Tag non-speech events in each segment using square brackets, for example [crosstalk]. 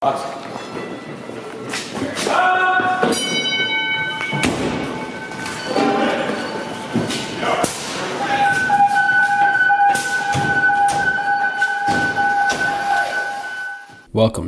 Welcome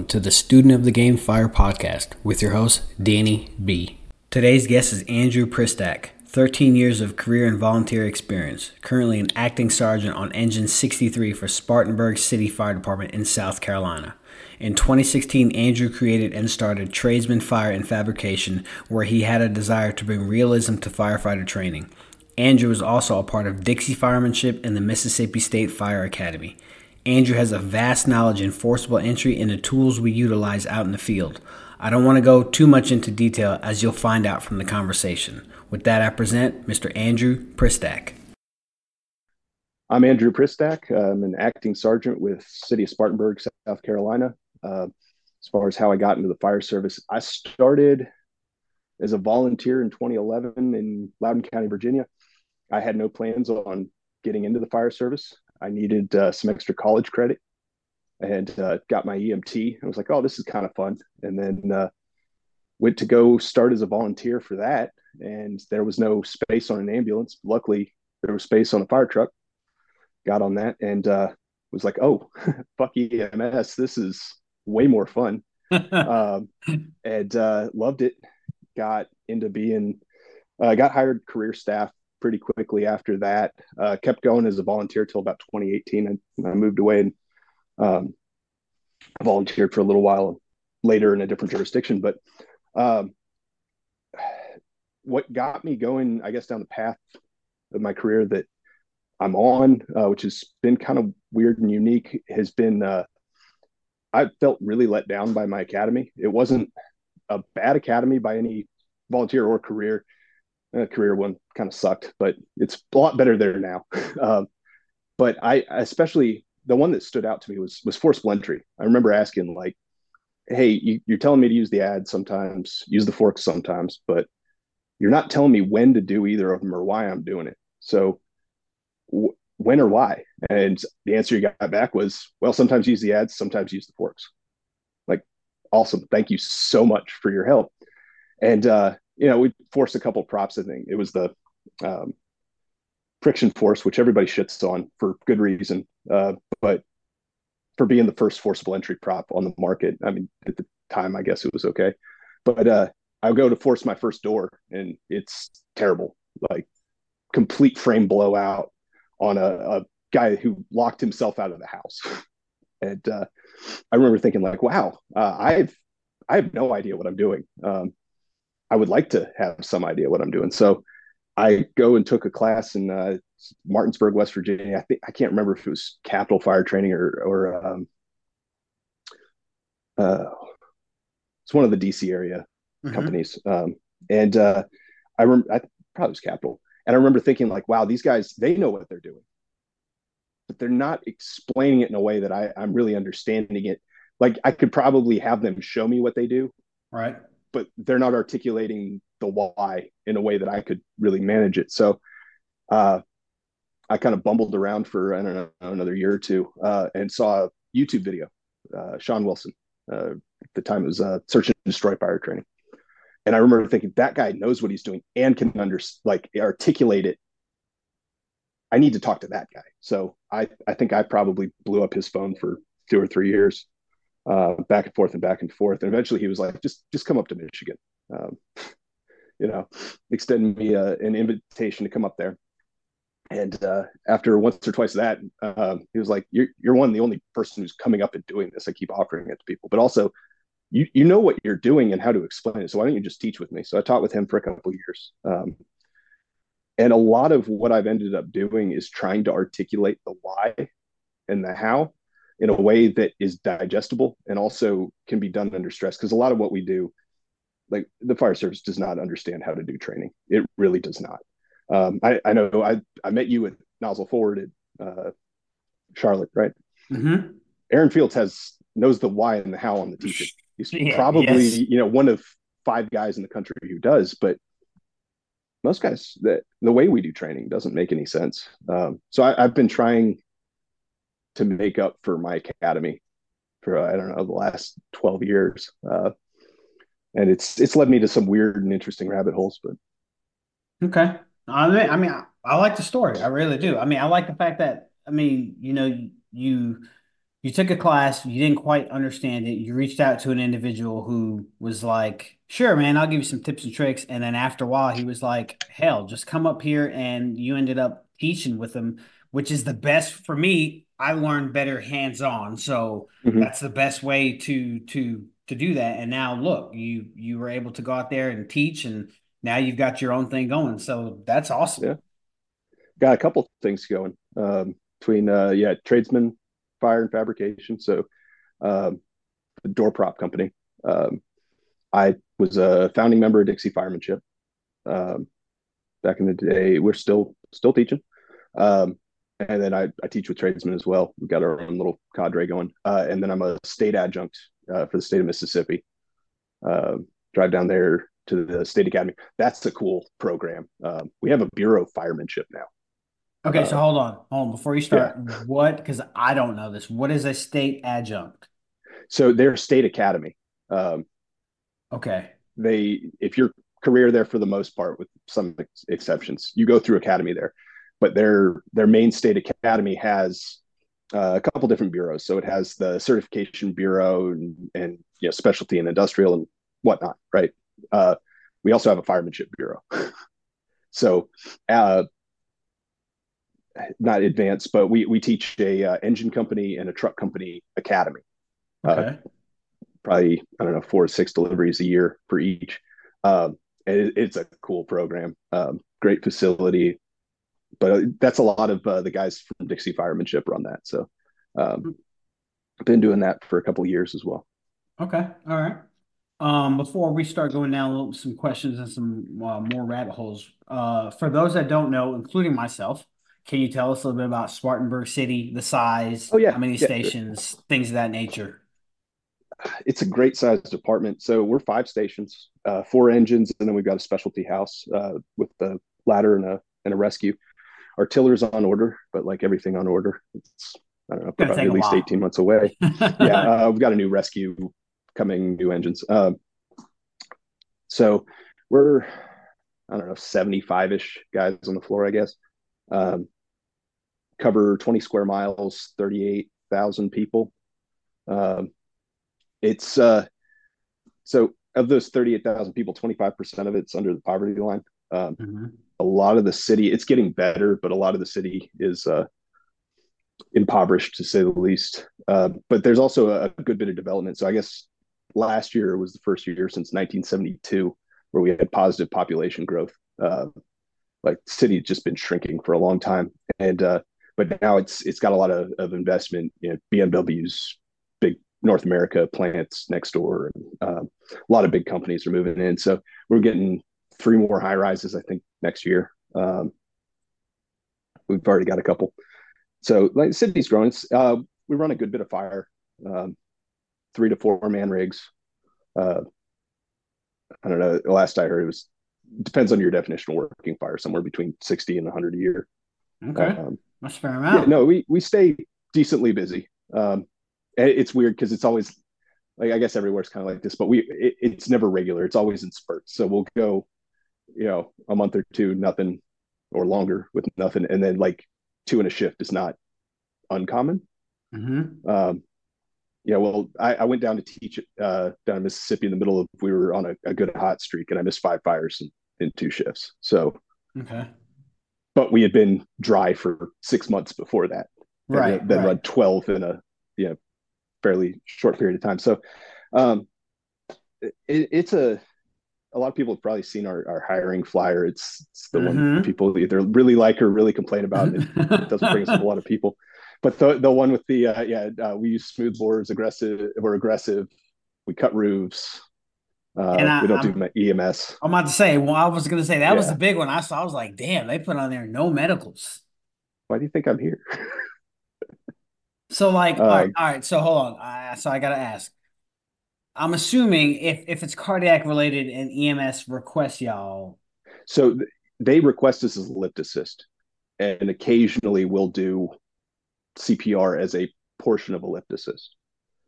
to the Student of the Game Fire podcast with your host, Danny B. Today's guest is Andrew Pristach, 13 years of career and volunteer experience, currently an acting sergeant on Engine 63 for Spartanburg City Fire Department in South Carolina. In 2016, Andrew created and started Tradesman Fire and Fabrication, where he had a desire to bring realism to firefighter training. Andrew is also a part of Dixie Firemanship and the Mississippi State Fire Academy. Andrew has a vast knowledge in forcible entry and the tools we utilize out in the field. I don't want to go too much into detail as you'll find out from the conversation. With that, I present Mr. Andrew Pristach. I'm Andrew Pristach. I'm an acting sergeant with City of Spartanburg, South Carolina. Uh, as far as how I got into the fire service, I started as a volunteer in 2011 in Loudoun County, Virginia. I had no plans on getting into the fire service. I needed uh, some extra college credit and uh, got my EMT. I was like, oh, this is kind of fun. And then uh, went to go start as a volunteer for that. And there was no space on an ambulance. Luckily, there was space on a fire truck. Got on that and uh, was like, oh, [laughs] fuck EMS. This is way more fun. [laughs] um, and uh, loved it. Got into being, uh, got hired career staff pretty quickly after that. Uh, kept going as a volunteer till about 2018, and I moved away and um, volunteered for a little while later in a different jurisdiction. But um, what got me going, I guess, down the path of my career that I'm on, uh, which has been kind of weird and unique, has been uh, I felt really let down by my academy. It wasn't a bad academy by any volunteer or career uh, career one kind of sucked, but it's a lot better there now. um, [laughs] but I especially the one that stood out to me was was forcible entry. I remember asking like, "Hey, you, you're telling me to use the ad sometimes, use the forks sometimes, but you're not telling me when to do either of them or why I'm doing it. So when or why?" And the answer you got back was, "Well, sometimes use the ads, sometimes use the forks." Like, awesome! Thank you so much for your help. And uh, you know, we forced a couple props. I think it was the um, friction force, which everybody shits on for good reason. Uh, but for being the first forcible entry prop on the market, I mean, at the time, I guess it was okay. But uh, I'll go to force my first door, and it's terrible, like complete frame blowout on a, a guy who locked himself out of the house. [laughs] and uh, I remember thinking, like, wow, uh, I've I have no idea what I'm doing. Um, I would like to have some idea what I'm doing. So I go and took a class in uh, Martinsburg, West Virginia. I think I can't remember if it was Capital Fire Training or or um, uh, it's one of the DC area mm-hmm. companies. Um, and uh, I remember I probably was Capital, and I remember thinking like, wow, these guys they know what they're doing, but they're not explaining it in a way that I, I'm really understanding it. Like I could probably have them show me what they do, right? but they're not articulating the why in a way that I could really manage it. So uh, I kind of bumbled around for I don't know another year or two uh, and saw a YouTube video. Uh, Sean Wilson, uh, at the time it was uh, search and destroy fire training, and I remember thinking that guy knows what he's doing and can under like articulate it. I need to talk to that guy. So I I think I probably blew up his phone for two or three years uh, back and forth and back and forth. And eventually he was like, just, just come up to Michigan, um, [laughs] you know, extend me uh, an invitation to come up there. And uh, after once or twice that, uh, he was like, you're, you're one, the only person who's coming up and doing this. I keep offering it to people, but also you, you know what you're doing and how to explain it. So why don't you just teach with me? So I taught with him for a couple years. Um, and a lot of what I've ended up doing is trying to articulate the why and the how in a way that is digestible and also can be done under stress. Because a lot of what we do, like the fire service, does not understand how to do training. It really does not. Um, I, I, know I, I met you at Nozzle Forward at uh, Charlotte, right? Mm-hmm. Aaron Fields has knows the why and the how on the t-shirt. He's yeah, probably yes. you know one of five guys in the country who does, but most guys that the way we do training doesn't make any sense. Um, so I, have been trying to make up for my academy for I don't know the last twelve years, uh, and it's it's led me to some weird and interesting rabbit holes. But okay, I mean, I mean, I, I like the story. I really do. I mean, I like the fact that I mean, you know, you you took a class, you didn't quite understand it. You reached out to an individual who was like, "Sure, man, I'll give you some tips and tricks." And then after a while, he was like, "Hell, just come up here." And you ended up teaching with him, which is the best for me. I learned better hands on, so mm-hmm. that's the best way to to to do that. And now look, you you were able to go out there and teach, and now you've got your own thing going. So that's awesome. Yeah, got a couple things going um, between uh, yeah Tradesman fire and fabrication. So, um, door prop company. Um, I was a founding member of Dixie Firemanship. Um, back in the day, we're still still teaching. Um, and then I, I teach with Tradesman as well. We've got our own little cadre going. Uh, and then I'm a state adjunct uh, for the state of Mississippi. Uh, drive down there to the state academy. That's a cool program. Um, we have a bureau of firemanship now. Okay, so uh, hold on, hold on. Before you start, yeah. what? Because I don't know this. What is a state adjunct? So they're state academy. Um, okay. They, if your career there for the most part, with some ex- exceptions, you go through academy there, but their their main state academy has uh, a couple different bureaus. So it has the certification bureau and, and you know specialty and industrial and whatnot, right? Uh, we also have a firemanship bureau. [laughs] so uh, not advanced, but we we teach a uh, engine company and a truck company academy. Uh, okay. Uh, probably I don't know four or six deliveries a year for each. Um, it, it's a cool program, um, great facility, but that's a lot of uh, the guys from Dixie Firemanship run that. So, um, I've been doing that for a couple of years as well. Okay, all right. Um, before we start going down some questions and some uh, more rabbit holes, uh, for those that don't know, including myself, can you tell us a little bit about Spartanburg City, the size? Oh yeah, how many yeah. stations, things of that nature? It's a great sized department. So we're five stations, uh, four engines, and then we've got a specialty house uh, with the ladder and a and a rescue. Our tiller's on order, but like everything on order, it's I don't know, probably at least eighteen months away. [laughs] yeah, uh, we've got a new rescue coming, new engines. Um, so we're I don't know, seventy five ish guys on the floor, I guess um, cover 20 square miles, 38,000 people. Um, it's uh, so of those 38,000 people, 25% of it's under the poverty line. Um, mm-hmm. A lot of the city, it's getting better, but a lot of the city is uh, impoverished to say the least. Uh, but there's also a, a good bit of development. So I guess last year was the first year since 1972 where we had positive population growth. Uh, like city has just been shrinking for a long time. And uh but now it's it's got a lot of, of investment you know bmw's big north america plants next door um, a lot of big companies are moving in. So we're getting three more high rises i think next year. Um, we've already got a couple. So like city's growing. Uh, we run a good bit of fire um, three to four man rigs. Uh, i don't know. Last i heard it was depends on your definition of working fire, somewhere between 60 and 100 a year. Okay. Um, That's fair amount. Yeah, no, we, we stay decently busy. Um, it's weird because it's always like, I guess everywhere's kind of like this, but we, it, it's never regular. It's always in spurts. So we'll go, you know, a month or two, nothing or longer with nothing. And then like two in a shift is not uncommon. Mm-hmm. Um, yeah, well, I, I, went down to teach uh, down in Mississippi in the middle of we were on a, a good hot streak, and I missed five fires and in two shifts. So, okay. But we had been dry for six months before that. Right. Then right. run 12 in a, you know, fairly short period of time. So, um, it, it's a, a lot of people have probably seen our, our hiring flyer. It's, it's the mm-hmm. one people either really like or really complain about. It, it [laughs] doesn't bring us a lot of people. But the, the one with the, uh, yeah, uh, we use smooth bores, aggressive, we're aggressive. We cut roofs. Uh, I, we don't I'm, do EMS. I'm about to say. Well, I was going to say that yeah. was the big one. I saw. I was like, damn, they put on there no medicals. Why do you think I'm here? so, like, all right, um, all right. So, hold on. I, so, I got to ask. I'm assuming if if it's cardiac related and EMS requests y'all. So th- they request us as a lift assist, and occasionally we'll do CPR as a portion of a lift assist.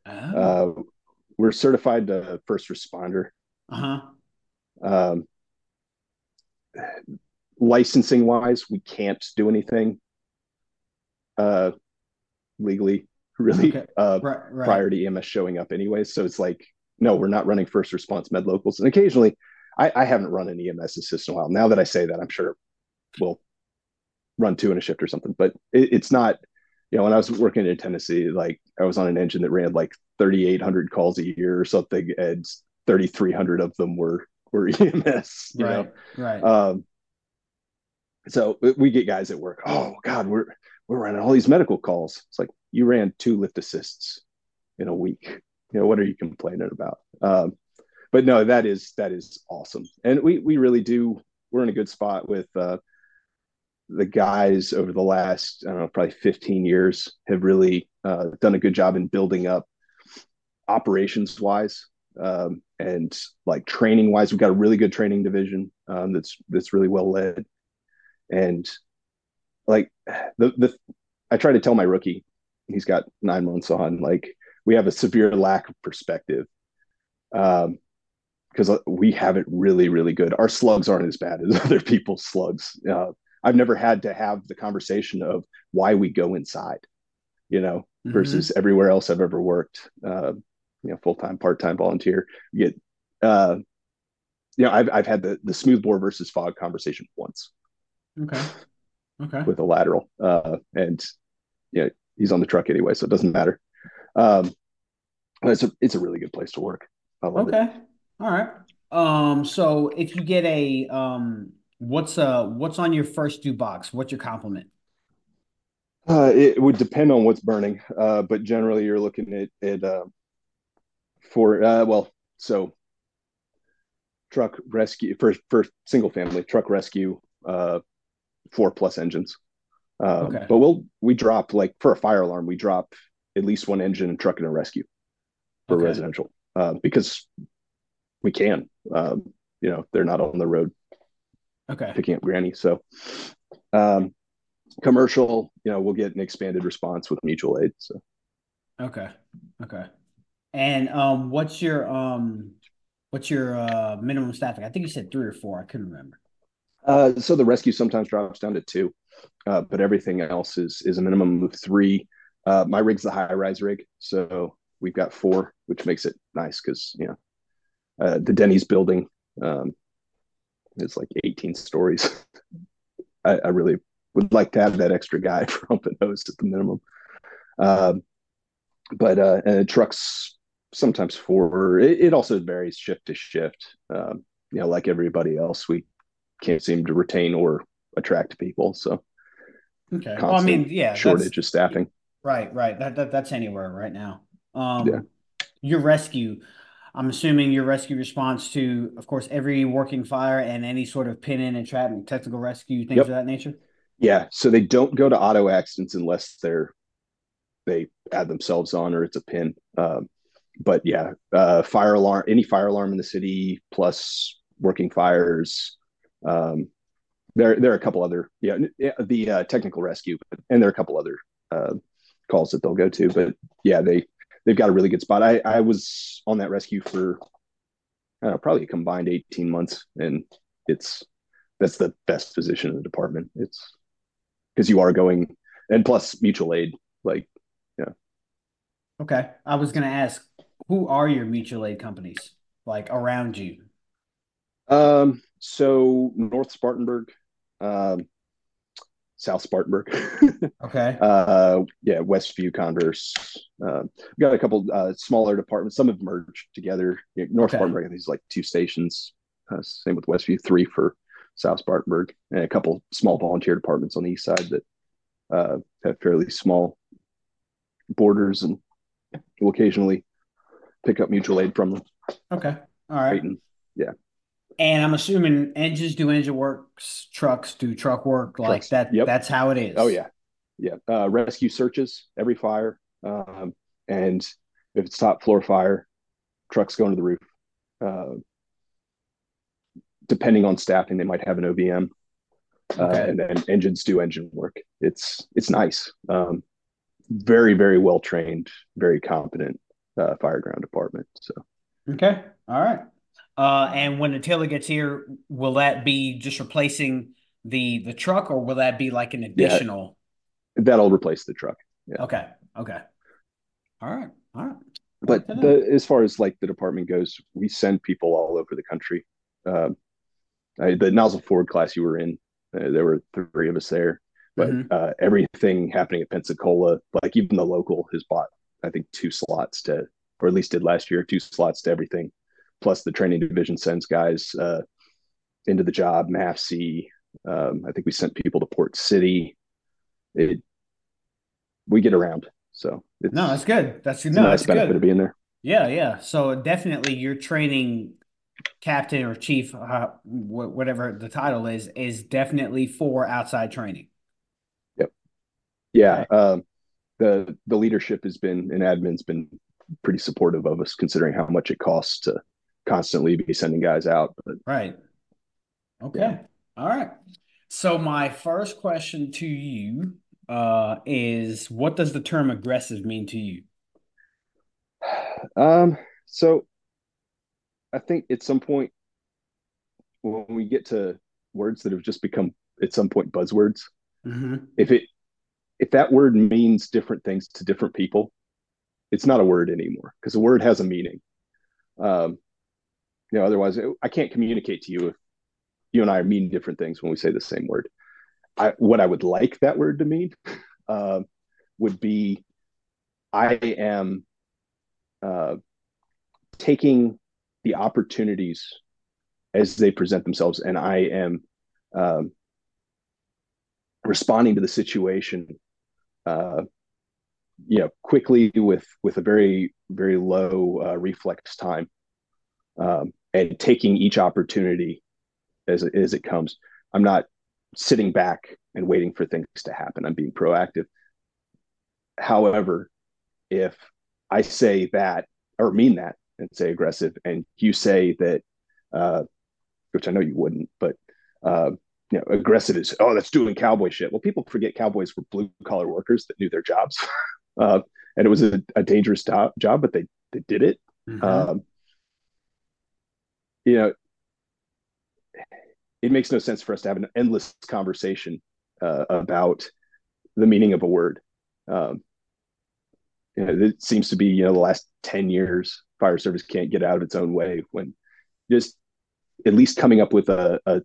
Oh. Uh, we're certified to first responder. Uh huh. Um, licensing wise, we can't do anything uh, legally, really, okay. uh, right, right. prior to EMS showing up, anyway. So it's like, no, we're not running first response med locals. And occasionally, I, I haven't run an EMS assist in a while. Now that I say that, I'm sure we'll run two in a shift or something. But it, it's not, you know, when I was working in Tennessee, like I was on an engine that ran like 3,800 calls a year or something, and 3,300 of them were were [laughs] EMS. You right, know? right. Um, so we get guys at work. Oh God, we're we're running all these medical calls. It's like you ran two lift assists in a week. You know what are you complaining about? Um, but no, that is that is awesome, and we we really do. We're in a good spot with uh, the guys over the last I don't know probably 15 years have really uh, done a good job in building up operations wise um, and like training wise. We've got a really good training division um, that's that's really well led and like the the I try to tell my rookie, he's got nine months on, like we have a severe lack of perspective. Um, because we have it really, really good. Our slugs aren't as bad as [laughs] other people's slugs. Uh, I've never had to have the conversation of why we go inside, you know, mm-hmm. versus everywhere else I've ever worked. Uh, you know, full time, part time volunteer. You get, uh, you know, I've I've had the the smoothbore versus fog conversation once. Okay. Okay. With a lateral. Uh, and yeah, he's on the truck anyway, so it doesn't matter. Um, it's a it's a really good place to work. okay. It. All right. Um, so if you get a um what's uh what's on your first due box? What's your compliment? Uh, it would depend on what's burning, uh, but generally you're looking at it uh, for uh, well, so truck rescue for for single family truck rescue, uh, four plus engines. Um, okay. But we'll we drop like for a fire alarm, we drop at least one engine and truck and a rescue for okay. residential uh, because we can. Um, you know, they're not on the road. Okay. Picking up granny. So, um, commercial, you know, we'll get an expanded response with mutual aid. So. Okay. Okay. And um, what's your um, what's your uh minimum staffing? I think you said three or four. I couldn't remember. Uh, so the rescue sometimes drops down to two, uh, but everything else is is a minimum of three. Uh, my rig's the high rise rig, so we've got four, which makes it nice because you know uh, the Denny's building um, is like 18 stories. [laughs] I, I, really would like to have that extra guy [laughs] for hump and hose at the minimum. Um, but uh, trucks sometimes four. It, it, also varies shift to shift. Um, you know, like everybody else, we can't seem to retain or attract people. So, okay. Well, I mean, yeah, shortage of staffing. Right, right. That, that that's anywhere right now. Um, yeah. Your rescue. I'm assuming your rescue response to, of course, every working fire and any sort of pin in and trap and technical rescue things yep. of that nature. Yeah. So they don't go to auto accidents unless they're they add themselves on or it's a pin. Um, but yeah, uh, fire alarm, any fire alarm in the city plus working fires, um, there, there are a couple other, yeah, the uh, technical rescue, and there are a couple other uh, calls that they'll go to. But yeah, they they've got a really good spot. I I was on that rescue for I don't know, probably a combined eighteen months, and it's that's the best position in the department. It's because you are going, and plus mutual aid, like yeah. Okay, I was gonna ask, who are your mutual aid companies like around you? Um, so North Spartanburg, um, South Spartanburg. [laughs] okay. Uh, yeah, Westview, Converse. Uh, we've got a couple uh, smaller departments. Some have merged together. North okay. Spartanburg, has like two stations. Uh, same with Westview, three for South Spartanburg, and a couple small volunteer departments on the east side that uh, have fairly small borders, and will occasionally pick up mutual aid from them. Okay. All right. yeah. And I'm assuming engines do engine work, trucks do truck work, like trucks. that. Yep. That's how it is. Oh yeah, yeah. Uh, rescue searches every fire, um, and if it's top floor fire, trucks going to the roof. Uh, depending on staffing, they might have an OVM, uh, and then engines do engine work. It's it's nice. Um, very very well trained, very competent uh, fire ground department. So, okay, all right. Uh, and when a tiller gets here, will that be just replacing the the truck, or will that be like an additional? Yeah, that'll replace the truck. Yeah. Okay. Okay. All right. All right. But the, as far as like the department goes, we send people all over the country. Um, I, the nozzle forward class you were in, uh, there were three of us there. But mm-hmm. uh, everything happening at Pensacola, like even the local, has bought I think two slots to, or at least did last year, two slots to everything. Plus the training division sends guys uh, into the job, MAFC. Um, I think we sent people to Port City. It, we get around. So no, that's good. That's no, nice that's benefit good. of being there. Yeah, yeah. So definitely, your training captain or chief, uh, whatever the title is, is definitely for outside training. Yep. Yeah. Okay. Um, the the leadership has been and admin's been pretty supportive of us, considering how much it costs to constantly be sending guys out. But right. Okay. Yeah. All right. So my first question to you uh, is what does the term aggressive mean to you? Um, so I think at some point when we get to words that have just become at some point buzzwords, mm-hmm. if it if that word means different things to different people, it's not a word anymore because a word has a meaning. Um, you know, otherwise I can't communicate to you if you and I mean different things when we say the same word. I, what I would like that word to mean [laughs] uh, would be I am uh, taking the opportunities as they present themselves, and I am um, responding to the situation, uh, you know, quickly with with a very very low uh, reflex time, um, and taking each opportunity as as it comes. I'm not sitting back and waiting for things to happen. I'm being proactive. However, if I say that or mean that and say aggressive, and you say that, uh, which I know you wouldn't, but uh, you know, aggressive is oh, that's doing cowboy shit. Well, people forget cowboys were blue collar workers that knew their jobs, [laughs] uh, and it was a, a dangerous job, but they they did it. Mm-hmm. Um, you know, it makes no sense for us to have an endless conversation uh, about the meaning of a word. Um, you know, it seems to be you know the last ten years, fire service can't get out of its own way when just at least coming up with a, a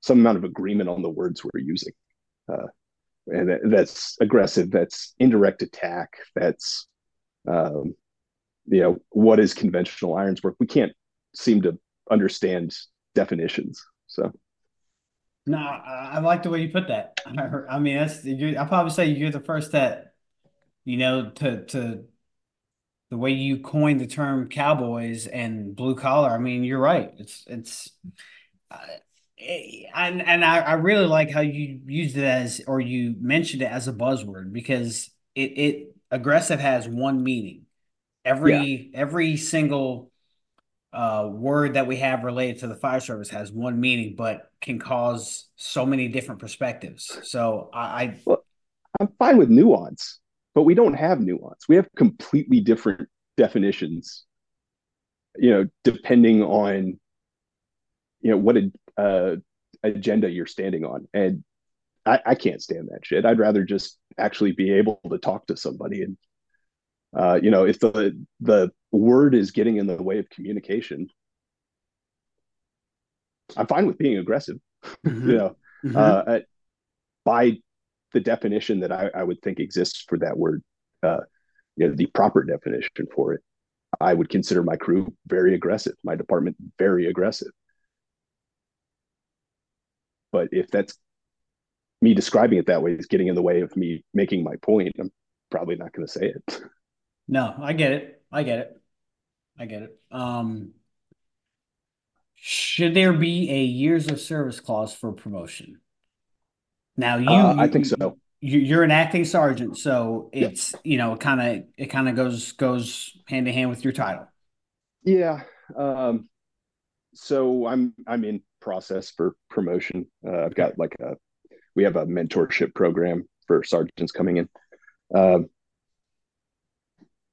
some amount of agreement on the words we're using. Uh, and that, that's aggressive. That's indirect attack. That's um, you know what is conventional irons work. We can't seem to understand definitions. So, no, I, I like the way you put that. [laughs] I, I mean, that's I probably say you're the first that you know to to the way you coined the term cowboys and blue collar. I mean, you're right. It's it's. Uh, and and I, I really like how you used it as or you mentioned it as a buzzword because it it aggressive has one meaning every yeah. every single uh, word that we have related to the fire service has one meaning, but can cause so many different perspectives. So I, I well, I'm fine with nuance, but we don't have nuance. We have completely different definitions. You know, depending on you know what a, uh, agenda you're standing on, and I, I can't stand that shit. I'd rather just actually be able to talk to somebody and uh, you know, if the the word is getting in the way of communication, I'm fine with being aggressive. [laughs] Mm-hmm. you know, mm-hmm. uh, by the definition that I, I, would think exists for that word, uh, you know, the proper definition for it, I would consider my crew very aggressive, my department very aggressive. But if that's me describing it that way is getting in the way of me making my point, I'm probably not going to say it. [laughs] No, I get it. I get it. I get it. Um, should there be a years of service clause for promotion? Now you, uh, I think so. You, are an acting sergeant, so it's you know kind of it kind of goes goes hand in hand with your title. Yeah. Um, so I'm I'm in process for promotion. Uh, I've got like a we have a mentorship program for sergeants coming in. Um,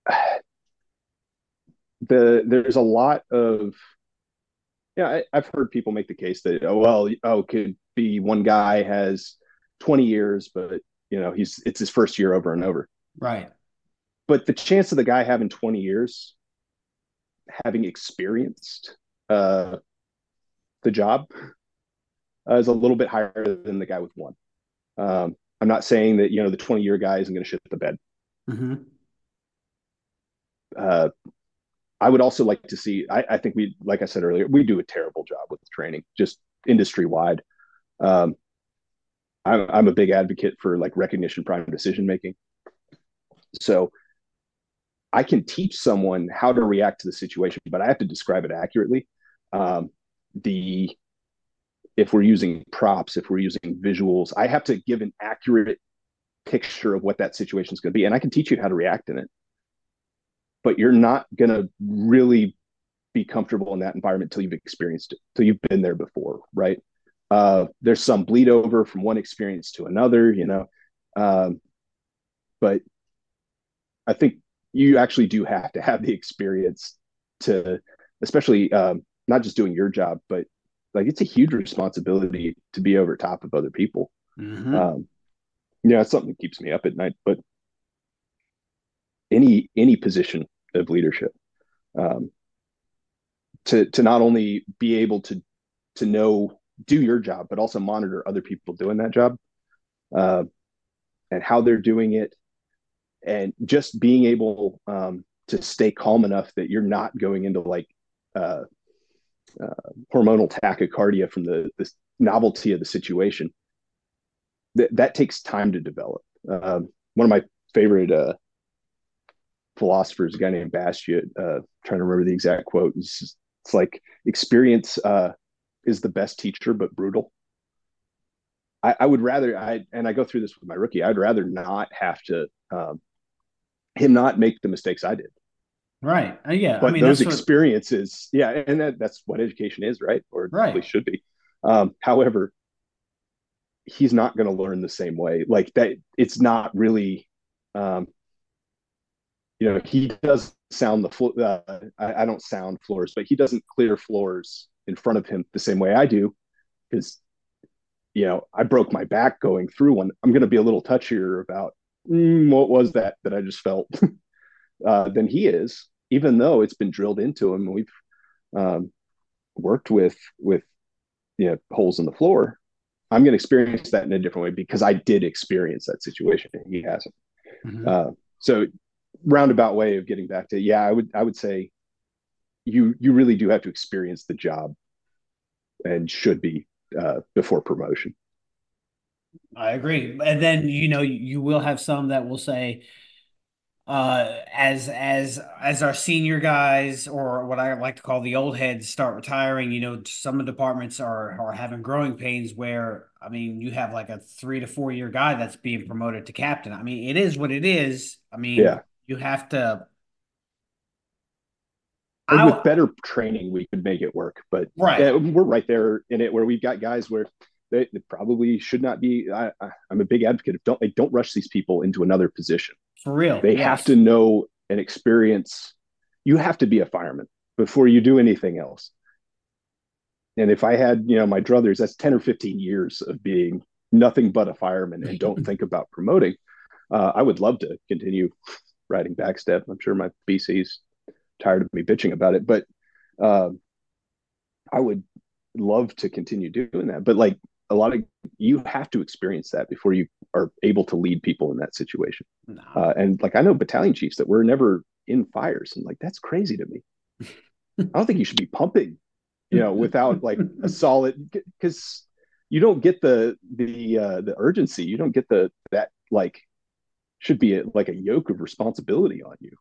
[sighs] the there's a lot of yeah I, have heard people make the case that oh well oh could be one guy has 20 years but you know he's it's his first year over and over. Right. But the chance of the guy having 20 years having experienced uh the job uh, is a little bit higher than the guy with one. Um i'm not saying that you know the 20 year guy isn't going to shit the bed. Mm-hmm. Uh I would also like to see. I, I, think we, like I said earlier, we do a terrible job with training, just industry wide. Um, I'm, I'm a big advocate for like recognition prime decision making. So I can teach someone how to react to the situation, but I have to describe it accurately. Um, the if we're using props, if we're using visuals, I have to give an accurate picture of what that situation is going to be, and I can teach you how to react in it but you're not going to really be comfortable in that environment until you've experienced it, till you've been there before, right? Uh, there's some bleed over from one experience to another, you know. Um, but I think you actually do have to have the experience to, especially um, not just doing your job, but like it's a huge responsibility to be over top of other people. Mm-hmm. Um, yeah, it's something that keeps me up at night. But any any position of leadership um, to to not only be able to to know do your job but also monitor other people doing that job uh, and how they're doing it and just being able um, to stay calm enough that you're not going into like uh, uh, hormonal tachycardia from the, the novelty of the situation that that takes time to develop. Um, one of my favorite philosophers, a guy named Bastiat, uh, trying to remember the exact quote. It's, just, it's like experience uh, is the best teacher, but brutal. I, I, would rather I and I go through this with my rookie. I'd rather not have to um, him not make the mistakes I did. Right. Uh, yeah. But I mean, those experiences, what... yeah, and that, that's what education is, right? Or right. at least should be. Um, however, he's not going to learn the same way. Like that, it's not really um, you know he does sound the floor uh, I, I, don't sound floors but he doesn't clear floors in front of him the same way i do because you know i broke my back going through one. I'm going to be a little touchier about mm, what was that that i just felt? [laughs] Uh, than he is even though it's been drilled into him we've um, worked with with you know holes in the floor. I'm going to experience that in a different way because i did experience that situation and he hasn't. Mm-hmm. uh, so roundabout way of getting back to yeah i would i would say you you really do have to experience the job and should be uh, before promotion i agree and then you know you will have some that will say uh, as as as our senior guys or what I like to call the old heads start retiring, you know, some of the departments are are having growing pains where I mean, you have like a three to four year guy that's being promoted to captain. I mean, it is what it is. I mean, yeah you have to with better training we could make it work but right. yeah, we're right there in it where we've got guys where they, they probably should not be I, am a big advocate of don't don't rush these people into another position. For real they yes. have to know and experience you have to be a fireman before you do anything else. And if i had you know my druthers that's 10 or 15 years of being nothing but a fireman and don't [laughs] think about promoting uh, i would love to continue riding backstep. I'm sure my BC's tired of me bitching about it, but uh, I would love to continue doing that. But like a lot of you have to experience that before you are able to lead people in that situation. No. Uh, and like I know battalion chiefs that were never in fires, and like that's crazy to me. [laughs] I don't think you should be pumping, you know, without like a [laughs] solid because you don't get the the uh, the urgency. You don't get the that like should be a, like a yoke of responsibility on you.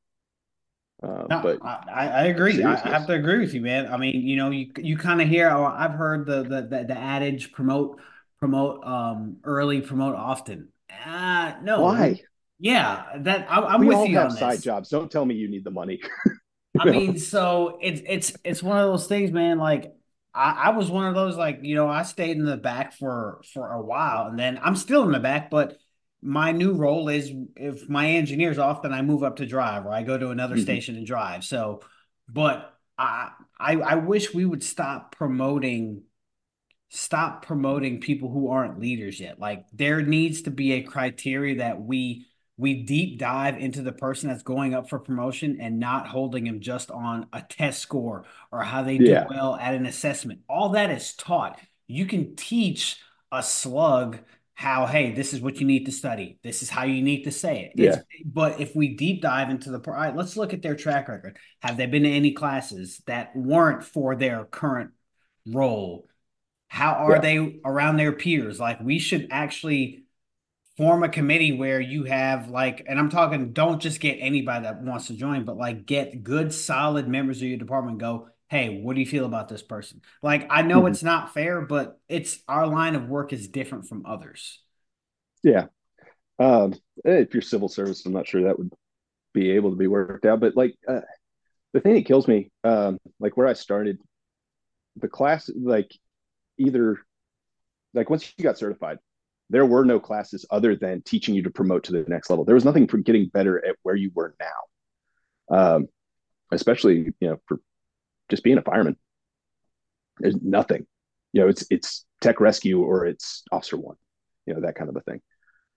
Uh, no, but I, I agree. I have to agree with you, man. I mean, you know, you you kind of hear. Oh, I've heard the, the the the adage promote promote um early, promote often. Uh no. Why? Yeah, that I, am with you have on side jobs. Don't tell me you need the money. [laughs] I mean, so it's it's it's one of those things, man. Like I, I was one of those, like you know, I stayed in the back for for a while, and then I'm still in the back, but my new role is if my engineer's off, then I move up to drive or I go to another mm-hmm. station and drive. So but I, I I wish we would stop promoting stop promoting people who aren't leaders yet. Like there needs to be a criteria that we we deep dive into the person that's going up for promotion and not holding him just on a test score or how they do well at an assessment. All that is taught. You can teach a slug how hey this is what you need to study. This is how you need to say it. Yeah. but if we deep dive into the all right let's look at their track record. Have they been to any classes that weren't for their current role? How are yeah. they around their peers? Like we should actually form a committee where you have like and i'm talking don't just get anybody that wants to join but like get good solid members of your department go hey, what do you feel about this person? Like, I know mm-hmm. it's not fair, but it's our line of work is different from others. Yeah. Um, if you're civil service, I'm not sure that would be able to be worked out. But like, uh, the thing that kills me, um, like where I started, the class, like either, like once you got certified, there were no classes other than teaching you to promote to the next level. There was nothing for getting better at where you were now. Um, especially you know for just being a fireman. There's nothing, you know, it's, it's tech rescue or it's officer one, you know, that kind of a thing.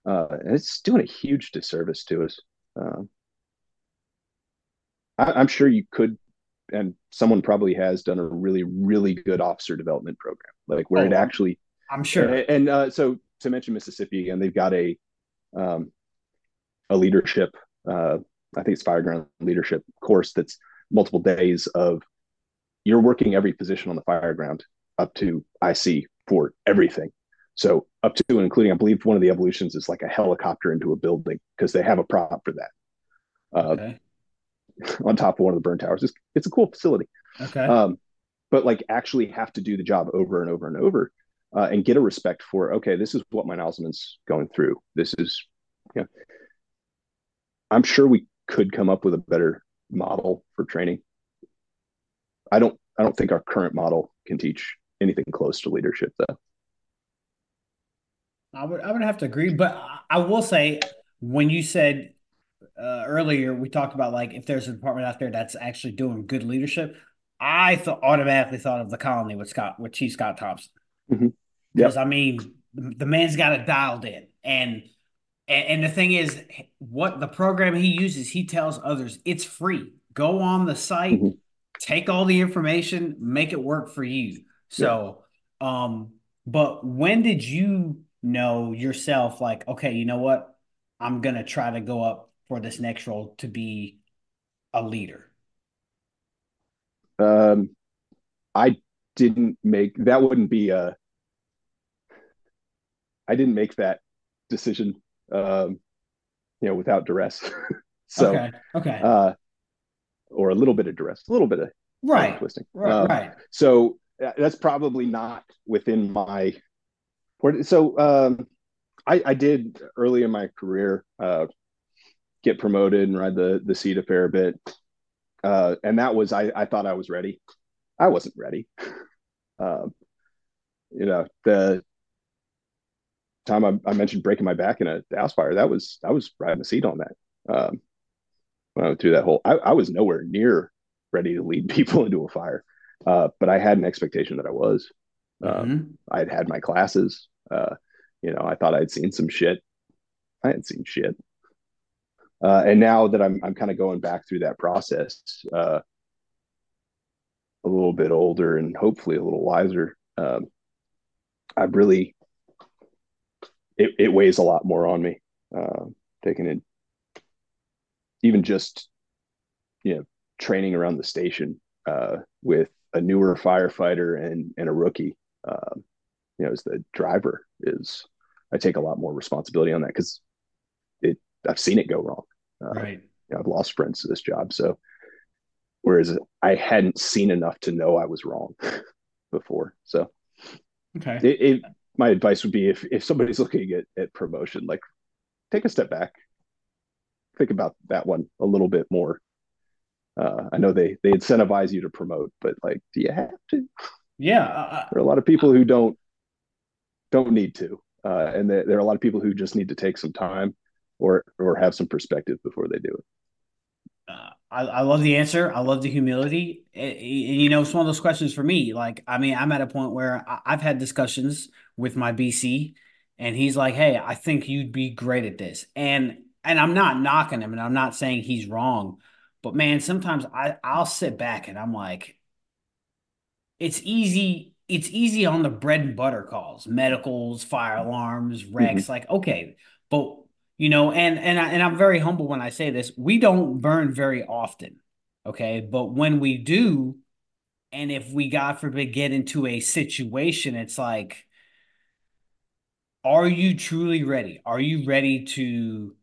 Uh, and it's doing a huge disservice to us. Um, I, am sure you could, and someone probably has done a really, really good officer development program, like where oh, it actually. I'm sure. And, and uh, so to mention Mississippi again, they've got a um, a leadership. Uh, I think it's fireground leadership course that's multiple days of you're working every position on the fire ground up to IC for everything. So up to and including, I believe one of the evolutions is like a helicopter into a building because they have a prop for that. Uh, okay. [laughs] On top of one of the burn towers, it's, it's a cool facility. Okay. Um, but like actually have to do the job over and over and over, uh, and get a respect for okay, this is what my nozzleman's going through. This is, you know, I'm sure we could come up with a better model for training. I don't I don't think our current model can teach anything close to leadership though. I would I would have to agree, but I will say when you said uh, earlier we talked about like if there's a department out there that's actually doing good leadership, I thought automatically thought of the colony with Scott with Chief Scott Thompson. Mm-hmm. Because I mean the, the man's got it dialed in and and, the thing is, what the program he uses, he tells others it's free. Go on the site, mm-hmm take all the information, make it work for you. So, yeah. um, but when did you know yourself like, okay, you know what? I'm gonna try to go up for this next role to be a leader? Um, I didn't make that wouldn't be a I didn't make that decision um you know without duress. [laughs] so okay, okay. Uh or a little bit of duress, a little bit of right twisting. Right, um, right. So that's probably not within my. So um, I, I did early in my career uh, get promoted and ride the the seat a fair bit, uh, and that was I, I thought I was ready. I wasn't ready. [laughs] Um, you know the time I, I, mentioned breaking my back in a house fire. That was I was riding the seat on that. Um, when I went through that whole, I, I was nowhere near ready to lead [laughs] people into a fire. Uh, but I had an expectation that I was. Um, mm-hmm. I had had my classes. Uh, you know, I thought I'd seen some shit. I hadn't seen shit. Uh, and now that I'm, I'm kind of going back through that process, uh, a little bit older and hopefully a little wiser, um, I've really, it, it weighs a lot more on me, uh, taking it, even just, you know, training around the station uh, with a newer firefighter and and a rookie. Um, you know, as the driver is, I take a lot more responsibility on that because it I've seen it go wrong. Uh, right. You know, I've lost friends to this job, so whereas I hadn't seen enough to know I was wrong [laughs] before. So, okay. It, it, my advice would be if if somebody's looking at at promotion, like take a step back, think about that one a little bit more uh, I know they they incentivize you to promote, but like, do you have to? Yeah, uh, there are a lot of people who don't don't need to, uh, and there, there are a lot of people who just need to take some time or or have some perspective before they do it. Uh, I, I love the answer. I love the humility. And, you know, it's one of those questions for me. Like, I mean, I'm at a point where I, I've had discussions with my BC, and he's like, "Hey, I think you'd be great at this," and and I'm not knocking him, and I'm not saying he's wrong, but man, sometimes I I'll sit back and I'm like, it's easy. It's easy on the bread and butter calls, medicals, fire alarms, wrecks. Mm-hmm. Like, okay, but you know, and and I, and I'm very humble when I say this. We don't burn very often, okay, but when we do, and if we God forbid get into a situation, it's like, are you truly ready? Are you ready to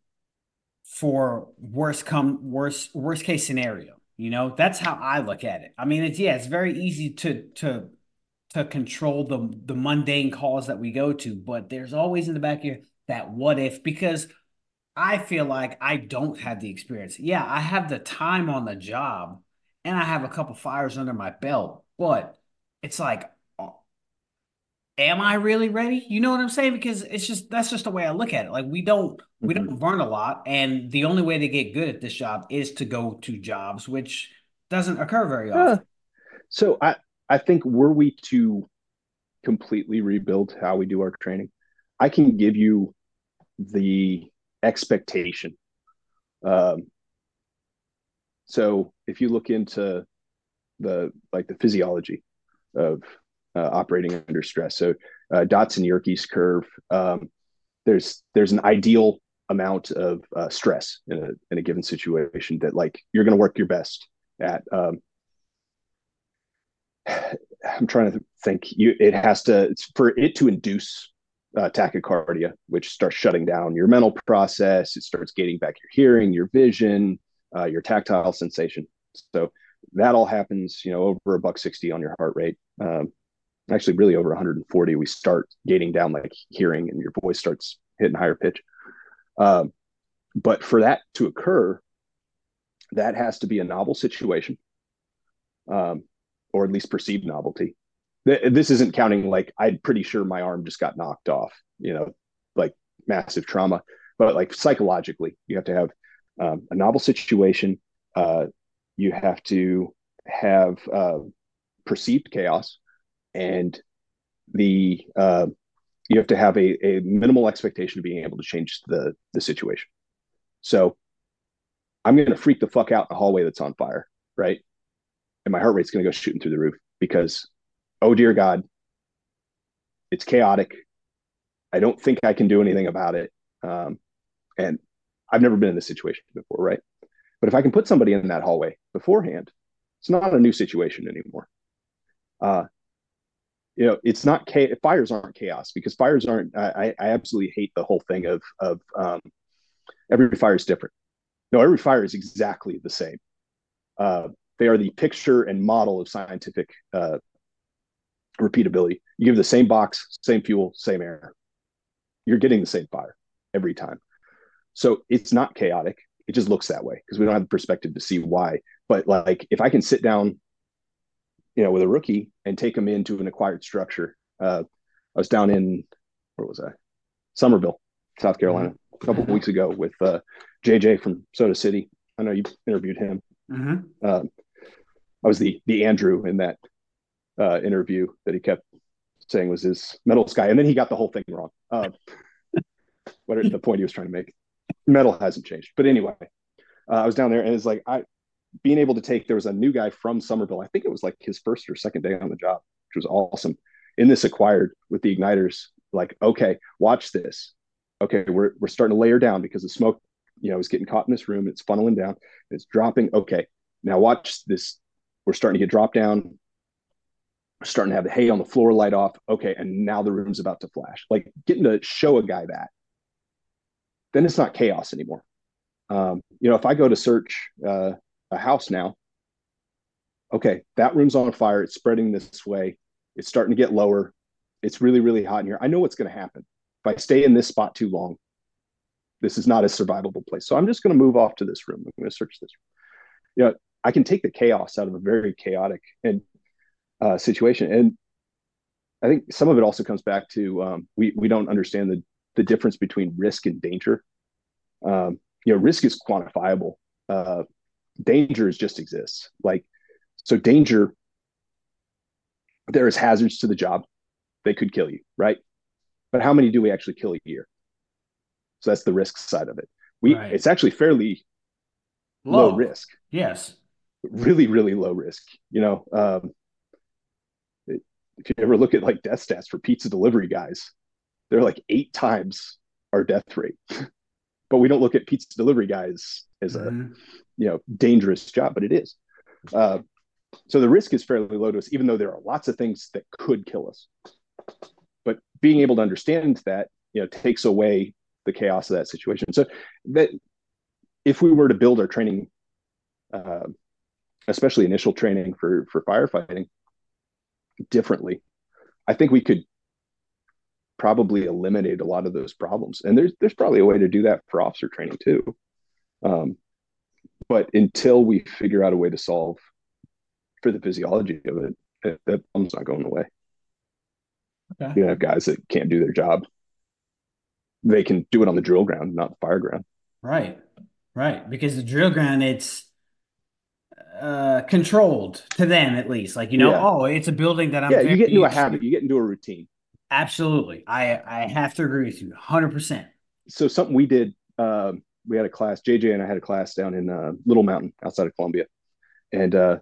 for worst come worst worst case scenario? You know, that's how I look at it. I mean, it's yeah, it's very easy to to to control the the mundane calls that we go to, but there's always in the back here that what if because I feel like I don't have the experience. Yeah, I have the time on the job and I have a couple fires under my belt, but it's like am I really ready? You know what I'm saying? Because it's just that's just the way I look at it. Like we don't we Mm-hmm. don't burn a lot, and the only way to get good at this job is to go to jobs, which doesn't occur very Uh, often. so I I think were we to completely rebuild how we do our training, I can give you the expectation. Um, so if you look into the like the physiology of uh, operating under stress, so uh, Dodson Yerkes curve, um, there's there's an ideal amount of uh, stress in a in a given situation that like you're going to work your best at. Um, [sighs] I'm trying to think. You it has to for it to induce uh, tachycardia, which starts shutting down your mental process. It starts gating back your hearing, your vision, uh, your tactile sensation. So that all happens, you know, over a buck sixty on your heart rate. Um, actually, really over 140. We start gating down like hearing, and your voice starts hitting higher pitch. Um, but for that to occur, that has to be a novel situation. Um, or at least perceived novelty. This isn't counting like I'm pretty sure my arm just got knocked off, you know, like massive trauma, but like psychologically, you have to have um, a novel situation. Uh, you have to have uh, perceived chaos, and the uh, you have to have a, a minimal expectation of being able to change the the situation. So I'm going to freak the fuck out in a hallway that's on fire, right? and my heart rate's going to go shooting through the roof because, oh dear God, it's chaotic. I don't think I can do anything about it. Um, and I've never been in this situation before, right? But if I can put somebody in that hallway beforehand, it's not a new situation anymore. Uh, you know, it's not chaos. Fires aren't chaos because fires aren't. I, I absolutely hate the whole thing of of um, every fire is different. No, every fire is exactly the same. Uh, they are the picture and model of scientific uh, repeatability. You give the same box, same fuel, same air. You're getting the same fire every time. So it's not chaotic. It just looks that way because we don't have the perspective to see why. But like if I can sit down, you know, with a rookie and take them into an acquired structure. Uh, I was down in where was I? Summerville, South Carolina, mm-hmm. a couple mm-hmm. of weeks ago with uh, JJ from Soda City. I know you interviewed him. Mm-hmm. Uh, I was the the Andrew in that uh, interview that he kept saying was his metal guy, and then he got the whole thing wrong. Uh, what are the point he was trying to make? Metal hasn't changed, but anyway, uh, I was down there, and it's like I being able to take. There was a new guy from Summerville. I think it was like his first or second day on the job, which was awesome. In this acquired with the igniters, like okay, watch this. Okay, we're we're starting to layer down because the smoke, you know, is getting caught in this room. It's funneling down. It's dropping. Okay, now watch this we're starting to get dropped down. We're starting to have the hay on the floor light off. Okay, and now the room's about to flash. Like getting to show a guy that, then it's not chaos anymore. Um, you know, if I go to search uh, a house now, okay, that room's on fire. It's spreading this way. It's starting to get lower. It's really, really hot in here. I know what's going to happen. If I stay in this spot too long, this is not a survivable place. So I'm just going to move off to this room. I'm going to search this. You know, I can take the chaos out of a very chaotic and uh, situation. And I think some of it also comes back to um, we we don't understand the the difference between risk and danger. Um, you know, risk is quantifiable. Uh, danger is just exists. Like, so danger, there is hazards to the job. They could kill you, right? But how many do we actually kill a year? So that's the risk side of it. We right. it's actually fairly low. low. risk. Yes. Really, really low risk. You know, um, if you ever look at like death stats for pizza delivery guys, they're like eight times our death rate. [laughs] but we don't look at pizza delivery guys as mm-hmm. a you know dangerous job, but it is. Uh, so the risk is fairly low to us, even though there are lots of things that could kill us. But being able to understand that, you know, takes away the chaos of that situation. So that if we were to build our training, uh, especially initial training for for firefighting, differently, I think we could probably eliminate a lot of those problems. And there's there's probably a way to do that for officer training too. Um, but until we figure out a way to solve for the physiology of it, that, that problem's not going away. Okay. You have guys that can't do their job. They can do it on the drill ground, not the fire ground. Right. Right. Because the drill ground, it's uh controlled to them at least. Like, you know, yeah. oh, it's a building that I'm Yeah, you get into a habit, you get into a routine. Absolutely. I I have to agree with you 100%. So something we did uh, we had a class JJ and I had a class down in uh, Little Mountain outside of Columbia. And uh,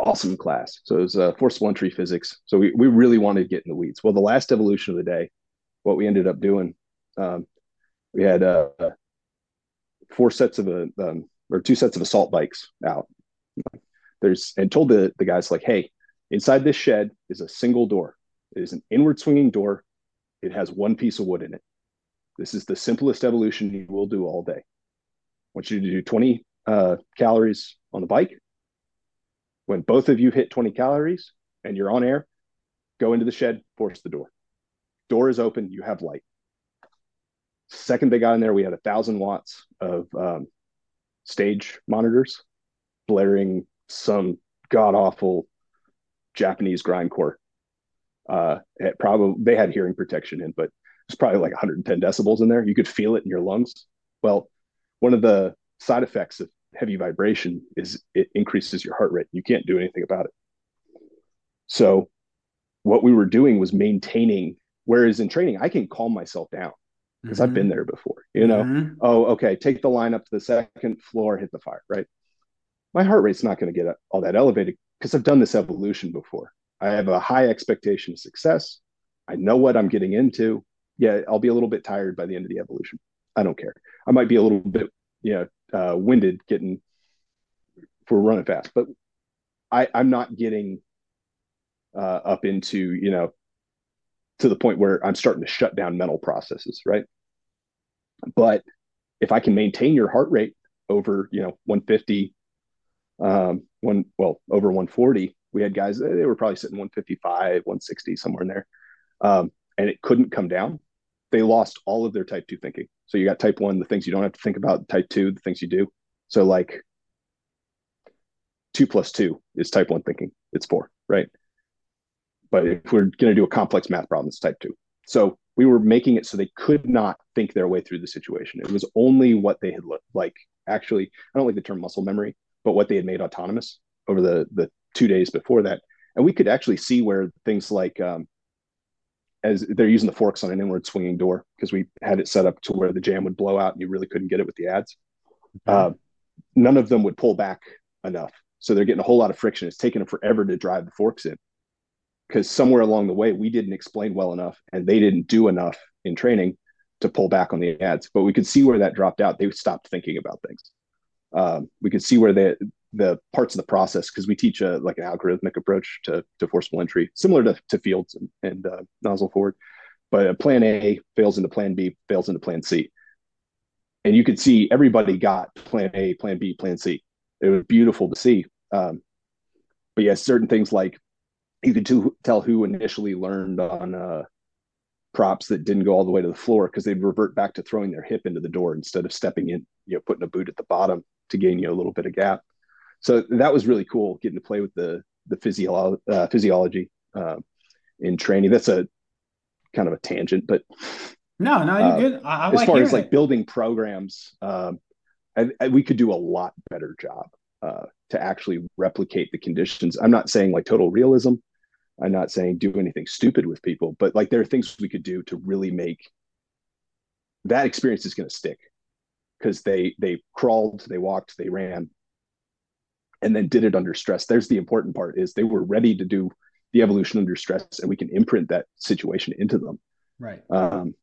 awesome class. So it was uh, forcible entry physics. So we, we really wanted to get in the weeds. Well, the last evolution of the day, what we ended up doing, um, we had uh, four sets of a um, or two sets of assault bikes out. There's and told the the guys like, hey, inside this shed is a single door. It is an inward swinging door. It has one piece of wood in it. This is the simplest evolution you will do all day. I want you to do 20 uh, calories on the bike. When both of you hit 20 calories and you're on air, go into the shed, force the door. Door is open, you have light. Second they got in there, we had a thousand watts of um, stage monitors blaring some god awful Japanese grindcore uh, it probably they had hearing protection in, but it's probably like 110 decibels in there. You could feel it in your lungs. Well, one of the side effects of heavy vibration is it increases your heart rate. You can't do anything about it. So, what we were doing was maintaining. Whereas in training, I can calm myself down because mm-hmm. I've been mm-hmm. there before. You know, mm-hmm. oh, okay, take the line up to the second floor, hit the fire, right? My heart rate's not going to get all that elevated because I've done this evolution before. I have a high expectation of success. I know what I'm getting into. Yeah, I'll be a little bit tired by the end of the evolution. I don't care. I might be a little bit, you know, uh, winded getting for running fast, but I, I'm not getting uh, up into, you know, to the point where I'm starting to shut down mental processes, right? But if I can maintain your heart rate over, you know, 150, um, one well over 140, we had guys they were probably sitting 155 160 somewhere in there. Um, and it couldn't come down. They lost all of their type 2 thinking. So you got type 1 the things you don't have to think about type 2 the things you do. So like 2 plus 2 is type 1 thinking. It's 4 right? But if we're going to do a complex math problem it's type 2 so we were making it so they could not think their way through the situation. It was only what they had looked like actually i don't like the term muscle memory but what they had made autonomous over the the two days before that. And we could actually see where things like, um, as they're using the forks on an inward swinging door because we had it set up to where the jamb would blow out and you really couldn't get it with the adze. Uh, none of them would pull back enough. So they're getting a whole lot of friction. It's taking them forever to drive the forks in because somewhere along the way we didn't explain well enough and they didn't do enough in training to pull back on the adze. But we could see where that dropped out. They stopped thinking about things. Um, we could see where they the parts of the process because we teach a like an algorithmic approach to, to forcible entry, similar to, to fields and, and uh, nozzle forward. But plan A fails into plan B, fails into plan C. And you could see everybody got plan A, plan B, plan C. It was beautiful to see. Um, but yeah, certain things like you could to, tell who initially learned on uh, props that didn't go all the way to the floor because they'd revert back to throwing their hip into the door instead of stepping in, you know, putting a boot at the bottom to gain you a little bit of gap so that was really cool getting to play with the the physio- uh, physiology uh, in training. That's a kind of a tangent, but no, no, you're uh, good. I, I as like far as like it. building programs, um, and, and we could do a lot better job uh, to actually replicate the conditions. I'm not saying like total realism. I'm not saying do anything stupid with people, but like there are things we could do to really make that experience is going to stick because they they crawled, they walked, they ran, and then did it under stress. There's the important part is they were ready to do the evolution under stress, and we can imprint that situation into them. Right. Um,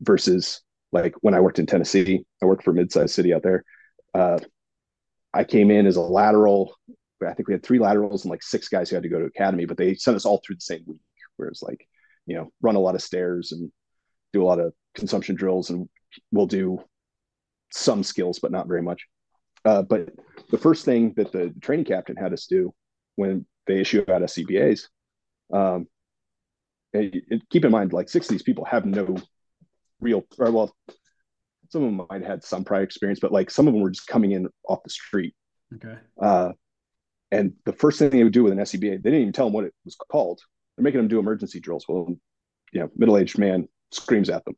versus like when I worked in Tennessee, I worked for a mid-sized city out there. Uh, I came in as a lateral. I think we had three laterals and like six guys who had to go to academy, but they sent us all through the same week. Whereas like, you know, run a lot of stairs and do a lot of consumption drills, and we'll do some skills, but not very much. Uh, but the first thing that the training captain had us do when they issue out SCBAs, um, it, it, keep in mind, like six of these people have no real, or well, some of them might have had some prior experience, but like some of them were just coming in off the street. Okay. Uh, and the first thing they would do with an SCBA, they didn't even tell them what it was called. They're making them do emergency drills. Well, you know, middle-aged man screams at them.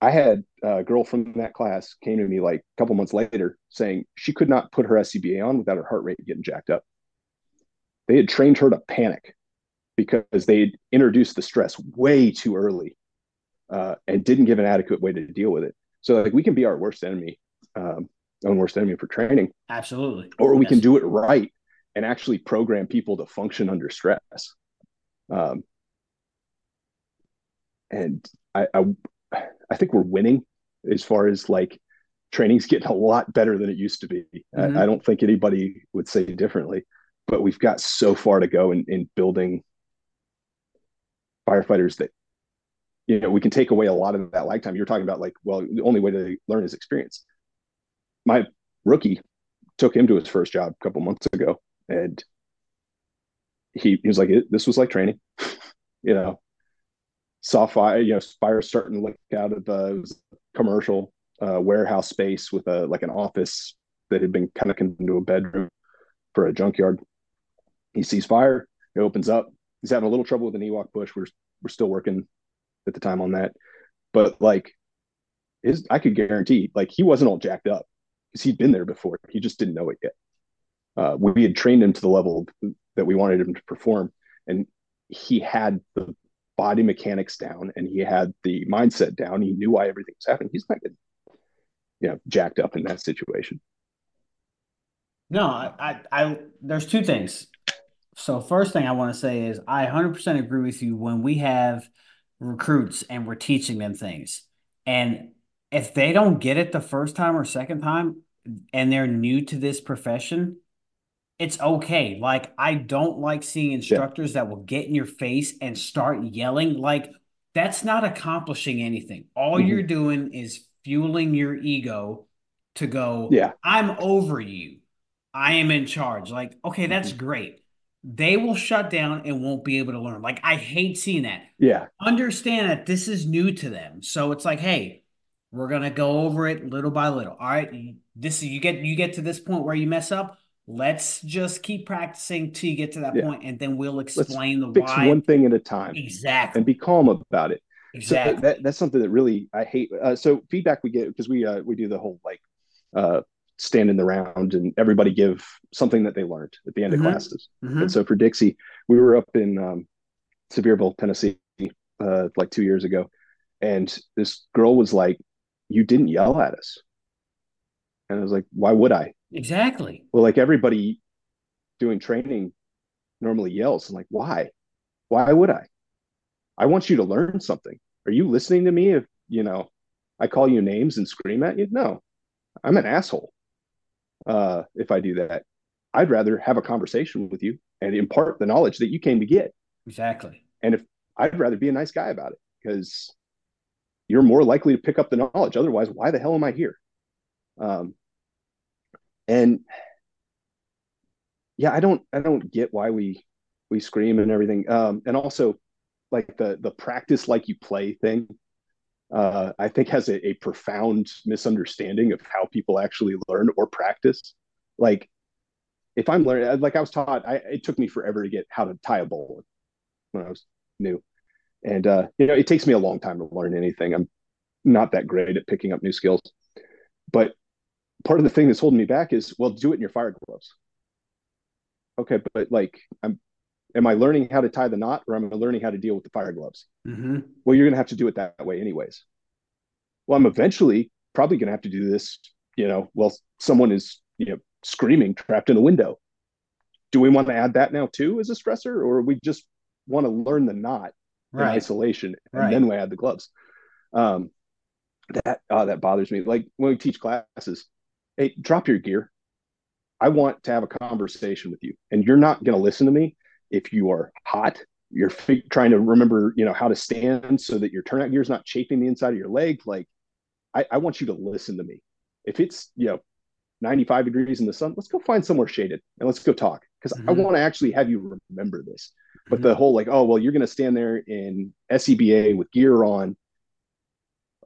I had a girl from that class came to me like a couple months later saying she could not put her SCBA on without her heart rate getting jacked up. They had trained her to panic because they had introduced the stress way too early uh, and didn't give an adequate way to deal with it. So like we can be our worst enemy, um, own worst enemy for training. Absolutely. Or we yes. can do it right and actually program people to function under stress. Um, and I, I, I think we're winning as far as like training's getting a lot better than it used to be. Mm-hmm. I, I, don't think anybody would say differently, but we've got so far to go in, in building firefighters that you know we can take away a lot of that lifetime you're talking about like well the only way to learn is experience my rookie took him to his first job a couple months ago and he, he was like this was like training [laughs] you know saw fire you know fire starting to out of a commercial uh, warehouse space with a like an office that had been kind of into a bedroom for a junkyard he sees fire it opens up he's having a little trouble with an ewok bush we're we're still working at the time on that. But like his I could guarantee like he wasn't all jacked up because he'd been there before. He just didn't know it yet. Uh, we had trained him to the level that we wanted him to perform, and he had the body mechanics down and he had the mindset down. He knew why everything was happening. He's not getting, you know, jacked up in that situation. No, I, I, I there's two things. So first thing I want to say is I 100% agree with you when we have recruits and we're teaching them things. And if they don't get it the first time or second time and they're new to this profession, it's okay. Like I don't like seeing instructors yeah. that will get in your face and start yelling like that's not accomplishing anything. All mm-hmm. you're doing is fueling your ego to go, yeah, I'm over you. I am in charge. Like, okay, that's mm-hmm. great they will shut down and won't be able to learn. Like I hate seeing that. Yeah. Understand that this is new to them. So it's like, hey, we're gonna go over it little by little. All right. This is you get you get to this point where you mess up. Let's just keep practicing till you get to that yeah. point, and then we'll explain Let's the fix why. one thing at a time. Exactly. And be calm about it. Exactly. So that, that's something that really I hate. Uh, so feedback we get because we uh, we do the whole like uh, stand in the round and everybody give something that they learned at the end mm-hmm. of classes. Mm-hmm. And so for Dixie, we were up in um, Sevierville, Tennessee, uh, like two years ago, and this girl was like, "You didn't yell at us," and I was like, "Why would I?" Exactly. Well, like everybody doing training normally yells. I'm like, "Why? Why would I? I want you to learn something. Are you listening to me? If you know, I call you names and scream at you? No, I'm an asshole uh, if I do that. I'd rather have a conversation with you and impart the knowledge that you came to get. Exactly. And if I'd rather be a nice guy about it because you're more likely to pick up the knowledge. Otherwise, why the hell am I here? Um, and yeah, I don't, I don't get why we, we scream and everything. Um, and also like the, the practice like you play thing uh, I think has a, a, profound misunderstanding of how people actually learn or practice. Like, if I'm learning, like I was taught, I, it took me forever to get how to tie a bow when I was new, and uh, you know, it takes me a long time to learn anything. I'm not that great at picking up new skills, but part of the thing that's holding me back is well do it in your fire gloves okay but like i'm am i learning how to tie the knot or am i learning how to deal with the fire gloves mm-hmm. well you're going to have to do it that way anyways well i'm eventually probably going to have to do this you know well someone is you know screaming trapped in a window do we want to add that now too as a stressor or we just want to learn the knot right. in isolation and right. then we add the gloves um that uh, that bothers me like when we teach classes hey drop your gear i want to have a conversation with you and you're not going to listen to me if you are hot. You're f- trying to remember you know how to stand so that your turnout gear is not chafing the inside of your leg. Like I, I want you to listen to me. If it's you know 95 degrees in the sun let's go find somewhere shaded and let's go talk because mm-hmm. i want to actually have you remember this. But mm-hmm. the whole like oh well you're going to stand there in SCBA with gear on.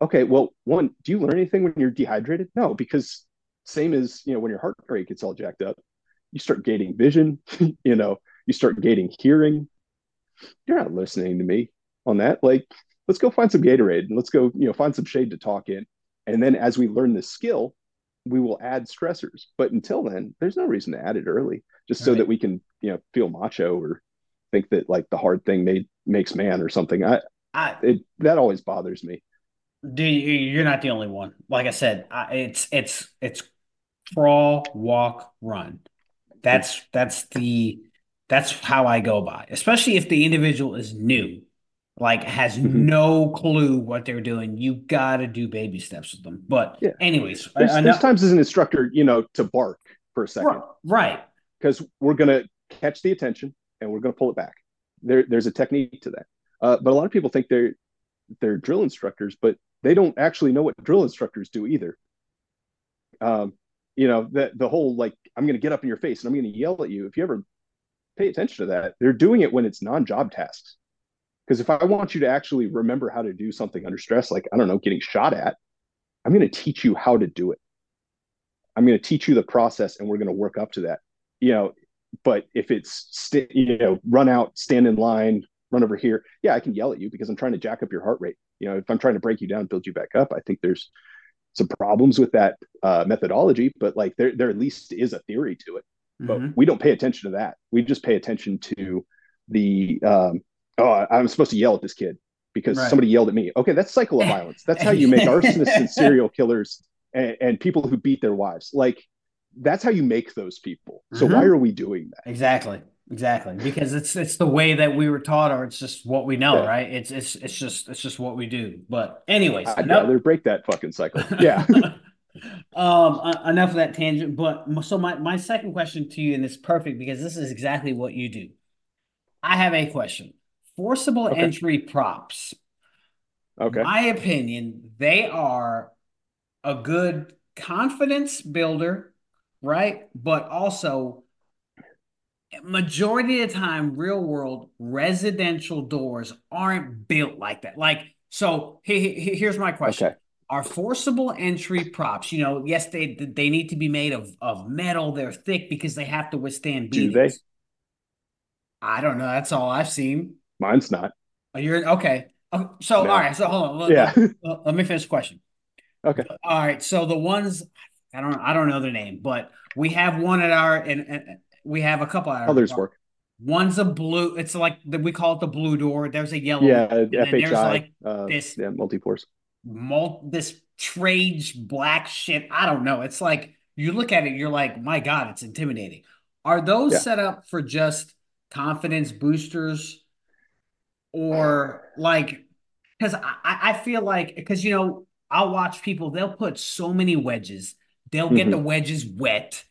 Okay well one do you learn anything when you're dehydrated? No because same as you know when your heart rate gets all jacked up you start gating vision [laughs] you know you start gating hearing. You're not listening to me on that. Like let's go find some gatorade and let's go you know find some shade to talk in. And then as we learn the skill we will add stressors. But until then there's no reason to add it early just right. so that we can you know feel macho or think that like the hard thing made makes man or something. I, I it, that always bothers me do you, you're not the only one. Like I said, I, it's it's it's crawl, walk, run. That's that's the that's how I go by. Especially if the individual is new, like has mm-hmm. no clue what they're doing. You got to do baby steps with them. But yeah. anyways, there's, there's times as an instructor, you know, to bark for a second, right? Because we're gonna catch the attention and we're gonna pull it back. There, there's a technique to that. Uh, but a lot of people think they're they're drill instructors, but they don't actually know what drill instructors do either. Um, you know, that the whole like, I'm going to get up in your face and I'm going to yell at you. If you ever pay attention to that, they're doing it when it's non job tasks. Because if I want you to actually remember how to do something under stress, like, I don't know, getting shot at, I'm going to teach you how to do it. I'm going to teach you the process and we're going to work up to that. You know, but if it's, st- you know, run out, stand in line, run over here, yeah, I can yell at you because I'm trying to jack up your heart rate you know if i'm trying to break you down build you back up i think there's some problems with that uh, methodology but like there, there at least is a theory to it. But mm-hmm. we don't pay attention to that. We just pay attention to the um, oh i'm supposed to yell at this kid because right. somebody yelled at me. Okay that's cycle of [laughs] violence. That's how you make arsonists and serial killers and, and, people who beat their wives. Like that's how you make those people. So mm-hmm. why are we doing that? Exactly Exactly, because it's it's the way that we were taught, or it's just what we know, yeah. right? It's it's it's just it's just what we do. But anyways, I'd enough... rather break that fucking cycle. [laughs] Yeah. [laughs] um, enough of that tangent. But so my my second question to you, and it's perfect because this is exactly what you do. I have a question: forcible okay. entry props. Okay. My opinion, they are a good confidence builder, right? But also majority of the time, real world residential doors aren't built like that. Like, so he, he, here's my question. Okay. Are forcible entry props, you know, yes, they they need to be made of, of metal. They're thick because they have to withstand beatings. Do they? I don't know. That's all I've seen. Mine's not. Oh, you're okay. Oh, so, no. all right. So, hold on. Let, yeah. Let, let me finish the question. Okay. All right. So the ones I don't I don't know their name, but we have one at our and we have a couple others work. One's a blue. It's like the, we call it the blue door. There's a yellow. Yeah, FHI. There's like uh, this. Yeah, multi-force. Mul- this trade black shit. I don't know. It's like you look at it, you're like, my god, it's intimidating. Are those yeah. set up for just confidence boosters, or like? Because I, I feel like because you know I'll watch people. They'll put so many wedges. They'll get mm-hmm. the wedges wet,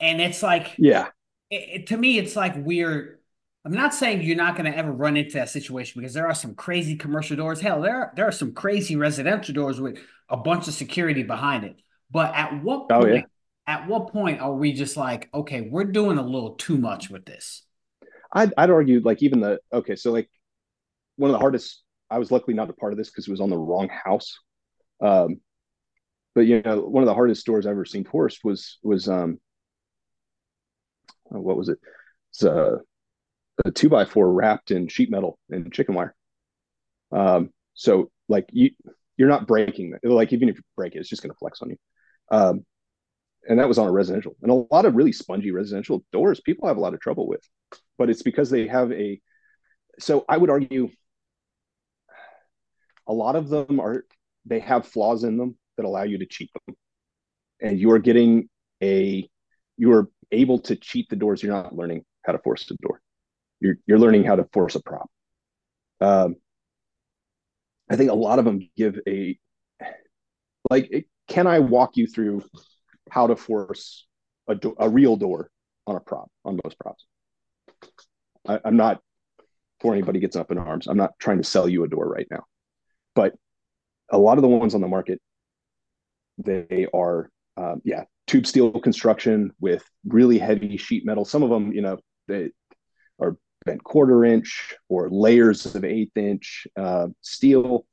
and it's like yeah it, to me, it's like we're. I'm not saying you're not going to ever run into that situation because there are some crazy commercial doors. Hell, there there are some crazy residential doors with a bunch of security behind it. But at what point? Oh, yeah. At what point are we just like, okay, we're doing a little too much with this? I'd, I'd argue like even the okay, so like one of the hardest. I was luckily not a part of this because it was on the wrong house. Um, but you know, one of the hardest doors I've ever seen forced was was um what was it? It's a, a two by four wrapped in sheet metal and chicken wire. Um, so like you, you're not breaking it. Like even if you break it, it's just going to flex on you. Um, and that was on a residential and a lot of really spongy residential doors people have a lot of trouble with but it's because they have a so i would argue a lot of them are they have flaws in them that allow you to cheat them and you're getting a you're able to cheat the doors you're not learning how to force the door. You're you're learning how to force a prop. Um, i think a lot of them give a like can i walk you through how to force a, do- a real door on a prop on most props? I, i'm not before anybody gets up in arms i'm not trying to sell you a door right now. But a lot of the ones on the market they are um, yeah tube steel construction with really heavy sheet metal. Some of them you know they are bent quarter inch or layers of eighth inch uh, steel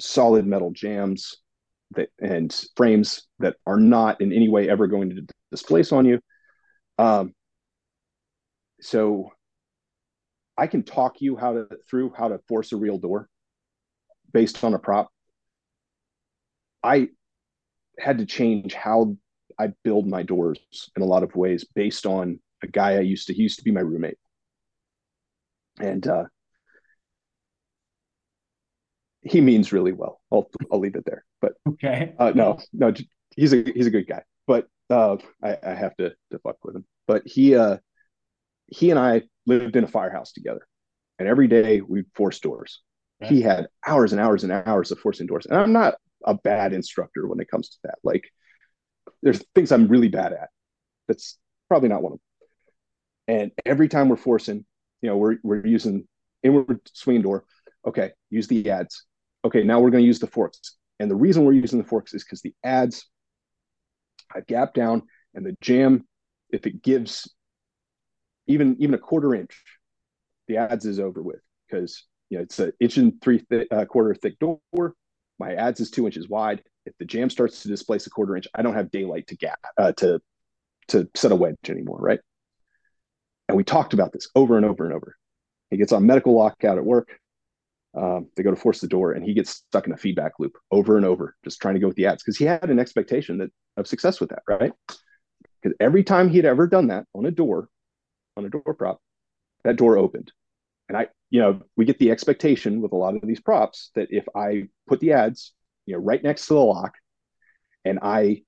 solid metal jambs that and frames that are not in any way ever going to displace on you. Um, so i can talk you how to through how to force a real door based on a prop. I had to change how I build my doors in a lot of ways based on a guy I used to he used to be my roommate. And uh he means really well. I'll I'll leave it there. But okay. Uh no, no he's a he's a good guy. But uh I, I have to to fuck with him. But he uh he and I lived in a firehouse together. And every day we'd force doors. He had hours and hours and hours of forcing doors. And I'm not a bad instructor when it comes to that. Like there's things I'm really bad at. That's probably not one of them. And every time we're forcing, you know, we're we're using inward swing door. Okay, use the adze. Okay, now we're going to use the forks. And the reason we're using the forks is because the adze, I gap down and the jamb, if it gives even even a quarter inch, the adze is over with because you know it's an inch and three th- uh, quarter thick door my adze is two inches wide. If the jamb starts to displace a quarter inch, I don't have daylight to gap uh, to to set a wedge anymore, right? And we talked about this over and over and over. He gets on medical lockout at work. Um, they go to force the door, and he gets stuck in a feedback loop over and over, just trying to go with the adze because he had an expectation that of success with that, right? Because every time he had ever done that on a door, on a door prop, that door opened and I, you know, we get the expectation with a lot of these props that if I put the adze, you know, right next to the lock and I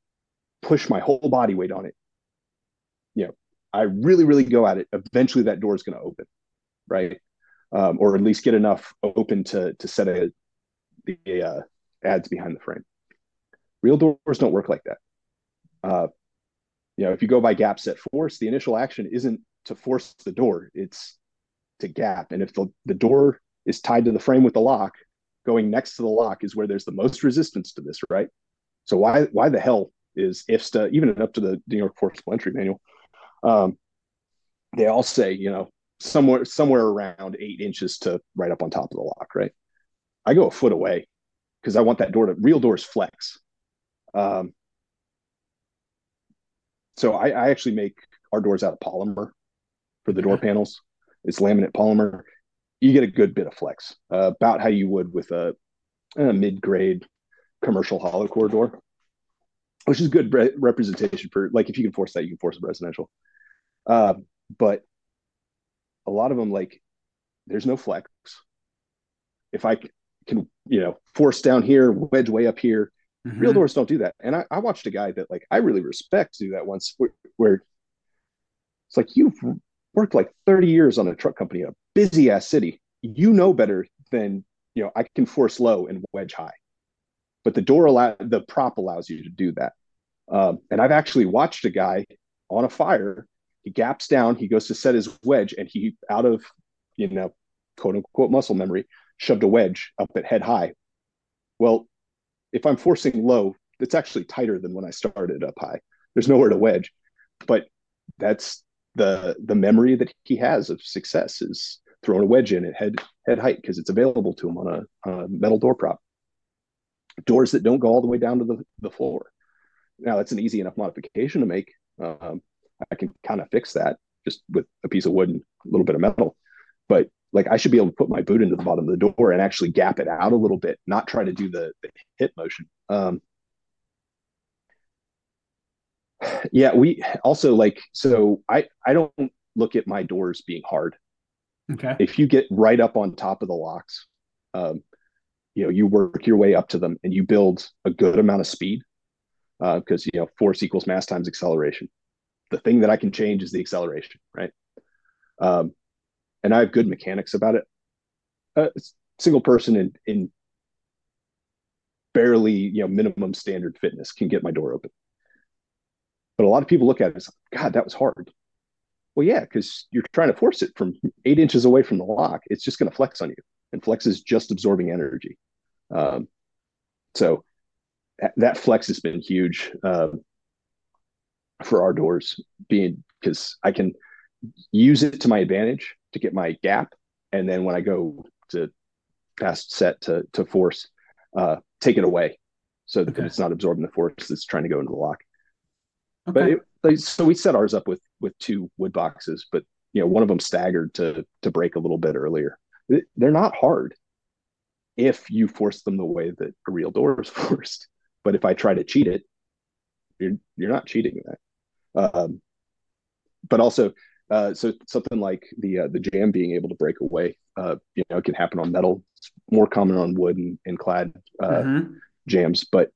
push my whole body weight on it, you know, I really, really go at it, eventually that door is going to open, right? Um, or at least get enough open to to set a the uh, adze behind the frame. Real doors don't work like that. Uh, you know, if you go by gap set force, the initial action isn't to force the door; it's to gap. And if the, the door is tied to the frame with the lock, going next to the lock is where there's the most resistance to this, right? So why why the hell is IFSTA, even up to the New York Forcible Entry Manual, um, they all say, you know, somewhere somewhere around eight inches to right up on top of the lock, right? I go a foot away because I want that door to real doors flex. Um, so I, I actually make our doors out of polymer for the door panels it's laminate polymer. You get a good bit of flex, uh, about how you would with a, a mid-grade commercial hollow core door, which is good re- representation for like if you can force that, you can force a residential. Uh, but a lot of them, like, there's no flex. If I can, you know, force down here, wedge way up here, mm-hmm. real doors don't do that. And I, I watched a guy that like I really respect do that once, where, where it's like you've worked like 30 years on a truck company in a busy ass city. You know better than, you know, I can force low and wedge high. But the door allow the prop allows you to do that. Um, and I've actually watched a guy on a fire. He gaps down, he goes to set his wedge, and he out of, you know, quote unquote muscle memory, shoved a wedge up at head high. Well, if I'm forcing low, it's actually tighter than when I started up high. There's nowhere to wedge. But that's the the memory that he has of success is throwing a wedge in at head head height because it's available to him on a, a, metal door prop. Doors that don't go all the way down to the, the floor. Now that's an easy enough modification to make. Um, I can kind of fix that just with a piece of wood and a little bit of metal. But like I should be able to put my boot into the bottom of the door and actually gap it out a little bit, not try to do the, the hit motion. Um, Yeah, we also like so I I don't look at my doors being hard. Okay. If you get right up on top of the locks, um, you know, you work your way up to them and you build a good amount of speed because uh, you know force equals mass times acceleration. The thing that I can change is the acceleration, right? Um, and I have good mechanics about it. A single person in in barely you know minimum standard fitness can get my door open. But a lot of people look at it as, God, that was hard. Well, yeah, because you're trying to force it from eight inches away from the lock. It's just going to flex on you, and flex is just absorbing energy. Um, so that flex has been huge um, for our doors, being because I can use it to my advantage to get my gap, and then when I go to fast set to to force, uh, take it away so that it's not absorbing the force that's trying to go into the lock. Okay. But it, so we set ours up with with two wood boxes, but you know one of them staggered to to break a little bit earlier. They're not hard if you force them the way that a real door is [laughs] forced. But if I try to cheat it, you're you're not cheating that. Um, but also, uh, so something like the uh, the jamb being able to break away, uh, you know, it can happen on metal. It's more common on wood and, and clad uh, mm-hmm. jambs, but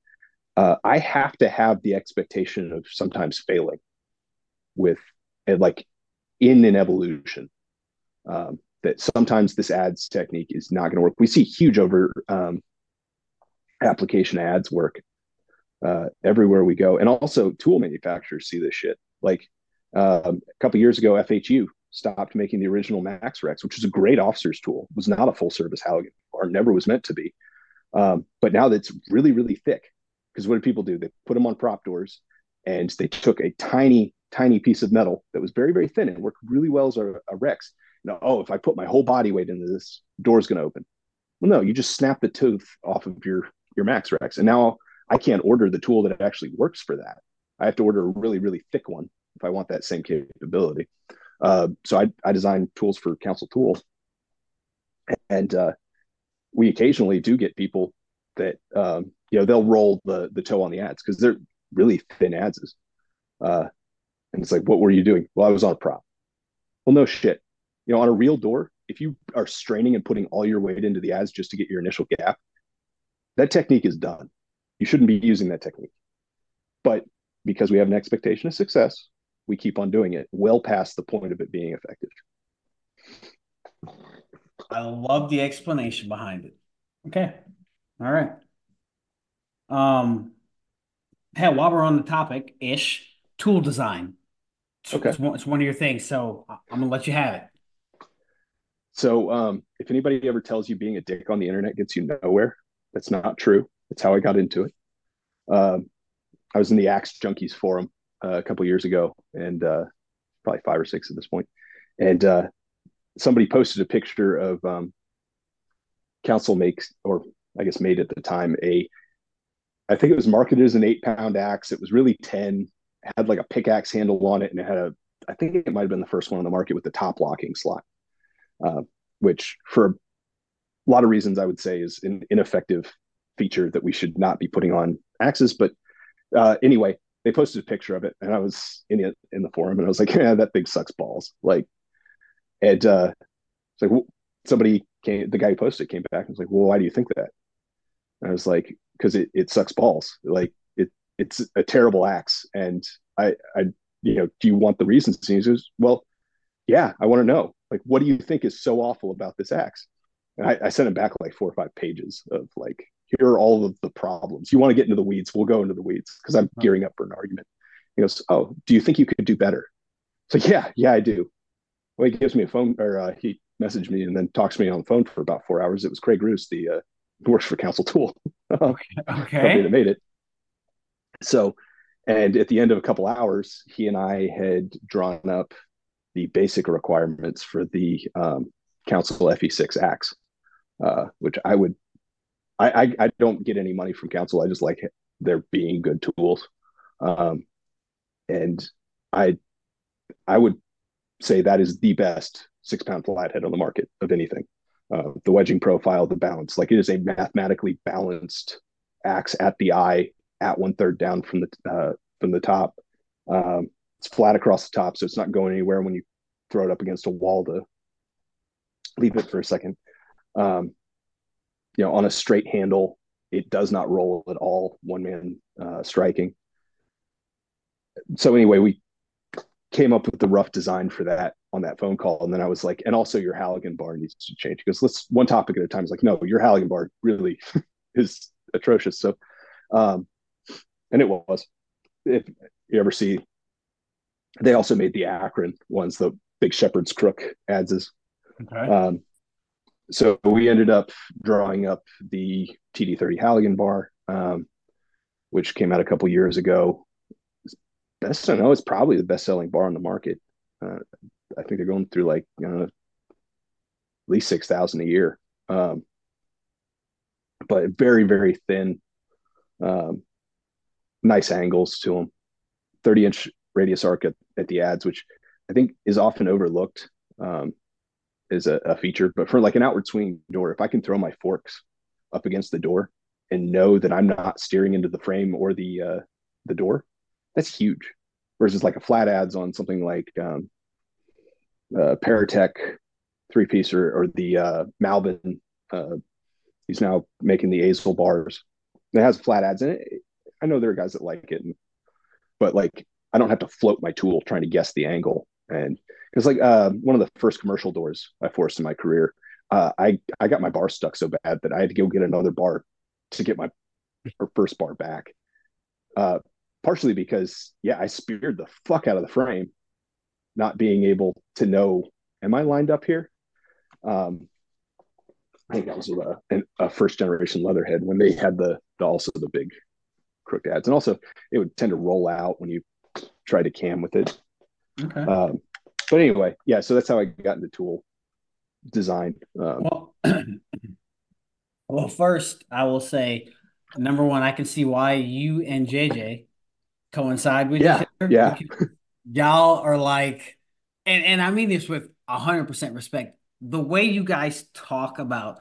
uh, I have to have the expectation of sometimes failing with like in an evolution. Um, that sometimes this adze technique is not going to work. We see huge over um, application adze work uh, everywhere we go, and also tool manufacturers see this shit. Like um, a couple years ago, FHU stopped making the original Max Rex, which was a great officer's tool. It was not a full service Halligan, or never was meant to be. Um, but now that's really, really thick. Because what did people do? They put them on prop doors, and they took a tiny, tiny piece of metal that was very, very thin and worked really well as a, a Rex. You know, oh, if I put my whole body weight into this, door's going to open. Well, no, you just snap the tooth off of your your Max Rex, and now I can't order the tool that actually works for that. I have to order a really, really thick one if I want that same capability. Uh, so I, I design tools for Council Tool, and uh, we occasionally do get people that um, you know they'll roll the the toe on the adze because they're really thin ads. Uh, and it's like, what were you doing? Well, I was on a prop. Well, no shit. You know, on a real door, if you are straining and putting all your weight into the adze just to get your initial gap, that technique is done. You shouldn't be using that technique. But because we have an expectation of success, we keep on doing it well past the point of it being effective. I love the explanation behind it. Okay. All right. Um, hey, while we're on the topic ish, tool design. Okay. It's one, it's one of your things. So I'm going to let you have it. So, um, if anybody ever tells you being a dick on the internet gets you nowhere, that's not true. That's how I got into it. Um, I was in the Axe Junkies forum uh, a couple years ago, and uh, probably five or six at this point. And uh, somebody posted a picture of um, Council makes, or I guess made at the time, a I think it was marketed as an eight pound axe. It was really 10, had like a pickaxe handle on it, and it had a, I think it might have been the first one on the market with the top locking slot, uh, which for a lot of reasons I would say is an ineffective feature that we should not be putting on axes. But uh, anyway, they posted a picture of it, and I was in it in the forum, and I was like, [laughs] "Yeah, that thing sucks balls." Like, and uh, it's like somebody came, the guy who posted came back and was like, "Well, why do you think that?" And I was like, "Because it, it sucks balls. Like, it it's a terrible axe, and I I you know, do you want the reasons?" And he says, "Well, yeah, I want to know. Like, what do you think is so awful about this axe? And I, I sent him back like four or five pages of like here are all of the problems. You want to get into the weeds? We'll go into the weeds because I'm gearing up for an argument. He goes, Oh, do you think you could do better? So yeah, yeah, I do. Well, he gives me a phone or uh, he messaged me and then talks to me on the phone for about four hours. It was Craig Roos, the uh, who works for Council Tool. [laughs] okay. okay. that made it. So, and at the end of a couple hours, he and I had drawn up the basic requirements for the um, Council FE6 axe, uh, which I would I, I, I don't get any money from council. I just like there being good tools, um, and I I would say that is the best six pound flathead on the market of anything. Uh, the wedging profile, the balance, like it is a mathematically balanced axe at the eye, at one third down from the uh, from the top, Um, it's flat across the top, so it's not going anywhere when you throw it up against a wall to leave it for a second. Um, you know, on a straight handle, it does not roll at all. One man uh, striking. So anyway, we came up with the rough design for that on that phone call, and then I was like, and also your Halligan bar needs to change because let's one topic at a time. Is like, no, your Halligan bar really [laughs] is atrocious. So, um, and it was. If you ever see, they also made the Akron ones, the big Shepherd's Crook adzes. Okay. Um, so we ended up drawing up the TD30 Halligan bar, um, which came out a couple years ago. Best I know, it's probably the best selling bar on the market. Uh, I think they're going through like you know, at least six thousand a year. Um, but very very thin, um, nice angles to them. Thirty inch radius arc at, at the adze, which I think is often overlooked. Um, is a, a feature. But for like an outward swing door, if I can throw my forks up against the door and know that I'm not steering into the frame or the uh, the door, that's huge. Versus like a flat adze on something like um, uh, Paratech three piece or, or the uh, Malvin. Uh, he's now making the Azel bars. It has flat adze in it. I know there are guys that like it, but like I don't have to float my tool trying to guess the angle. And because like uh, one of the first commercial doors I forced in my career, uh, I I got my bar stuck so bad that I had to go get another bar to get my first bar back. Uh, partially because yeah, I speared the fuck out of the frame, not being able to know am I lined up here. Um, I think that was a, a first generation Leatherhead when they had the, the also the big crooked adze, and also it would tend to roll out when you try to cam with it. Okay. Um, but anyway, yeah, so that's how I got into tool design. Um, well, [clears throat] well, first I will say, number one, I can see why you and JJ coincide with yeah, each other. Yeah, y'all are like, and and I mean this with hundred percent respect. The way you guys talk about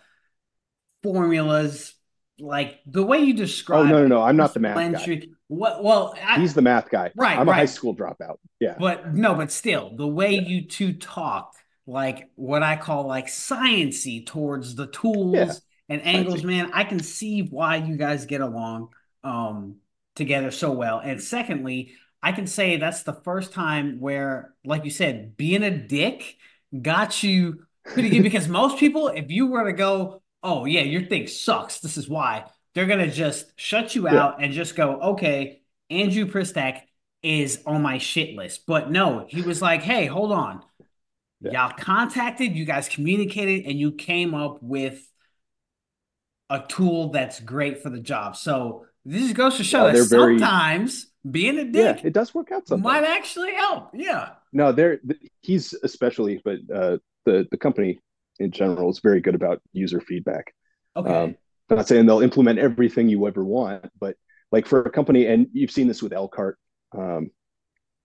formulas, like the way you describe. Oh no, no, no! I'm not the math guy. What? Well, I, he's the math guy. Right. I'm a high school dropout. Yeah. But no, but still, the way yeah. you two talk, like what I call like sciency towards the tools yeah. and angles, man, I can see why you guys get along um together so well. And secondly, I can say that's the first time where, like you said, being a dick got you pretty good [laughs] because most people, if you were to go, oh yeah, your thing sucks. This is why they're gonna just shut you out yeah. and just go, okay, Andrew Pristach is on my shit list. But no, he was like, hey, hold on. Yeah. Y'all contacted, you guys communicated, and you came up with a tool that's great for the job. So this goes to show uh, that sometimes very, being a dick, yeah, it does work out. Sometimes. Might actually help. Yeah. No, there he's especially, but uh, the the company in general is very good about user feedback. Okay. Um, I'm not saying they'll implement everything you ever want, but like for a company, and you've seen this with Elkhart, um,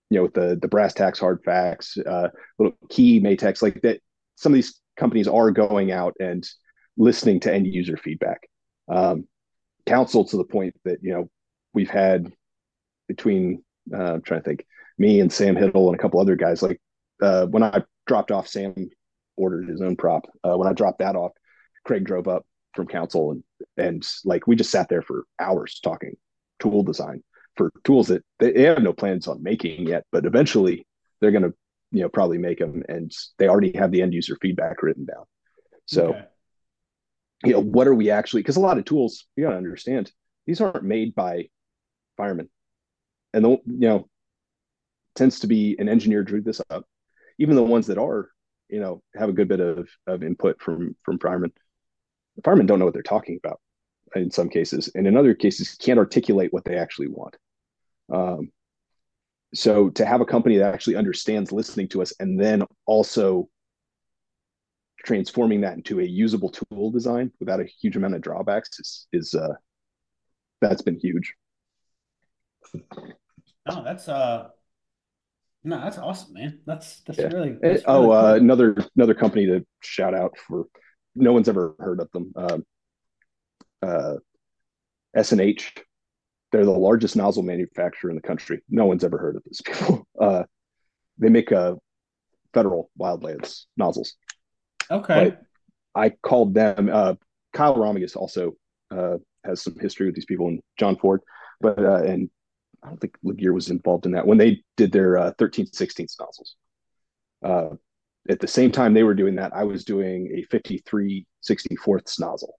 you know, with the the brass tacks, hard facts, uh, little key Matex, like that. Some of these companies are going out and listening to end user feedback. Um, council to the point that you know we've had between uh, I'm trying to think me and Sam Hiddle and a couple other guys. Like uh, when I dropped off, Sam ordered his own prop. Uh, when I dropped that off, Craig drove up from council and and like we just sat there for hours talking tool design for tools that they have no plans on making yet, but eventually they're going to, you know, probably make them and they already have the end user feedback written down. So, okay. You know, what are we actually, because a lot of tools, you got to understand, these aren't made by firemen. And, the, you know, tends to be an engineer drew this up. Even the ones that are, you know, have a good bit of, of input from, from firemen. Firemen don't know what they're talking about in some cases, and in other cases, can't articulate what they actually want. Um, so to have a company that actually understands listening to us and then also transforming that into a usable tool design without a huge amount of drawbacks is is uh that's been huge. Oh, that's uh no, that's awesome, man. That's that's yeah. really. That's oh, really uh, another another company to shout out for. No one's ever heard of them. Um, uh, S and H they're the largest nozzle manufacturer in the country. No one's ever heard of this people. [laughs] Uh, they make uh, federal wildlands nozzles. Okay. But I called them. Uh, Kyle Romigus also uh, has some history with these people, and John Ford, but uh, and I don't think Lagear was involved in that when they did their uh, 13 16 nozzles. Uh, at the same time they were doing that, I was doing a 53 64th nozzle.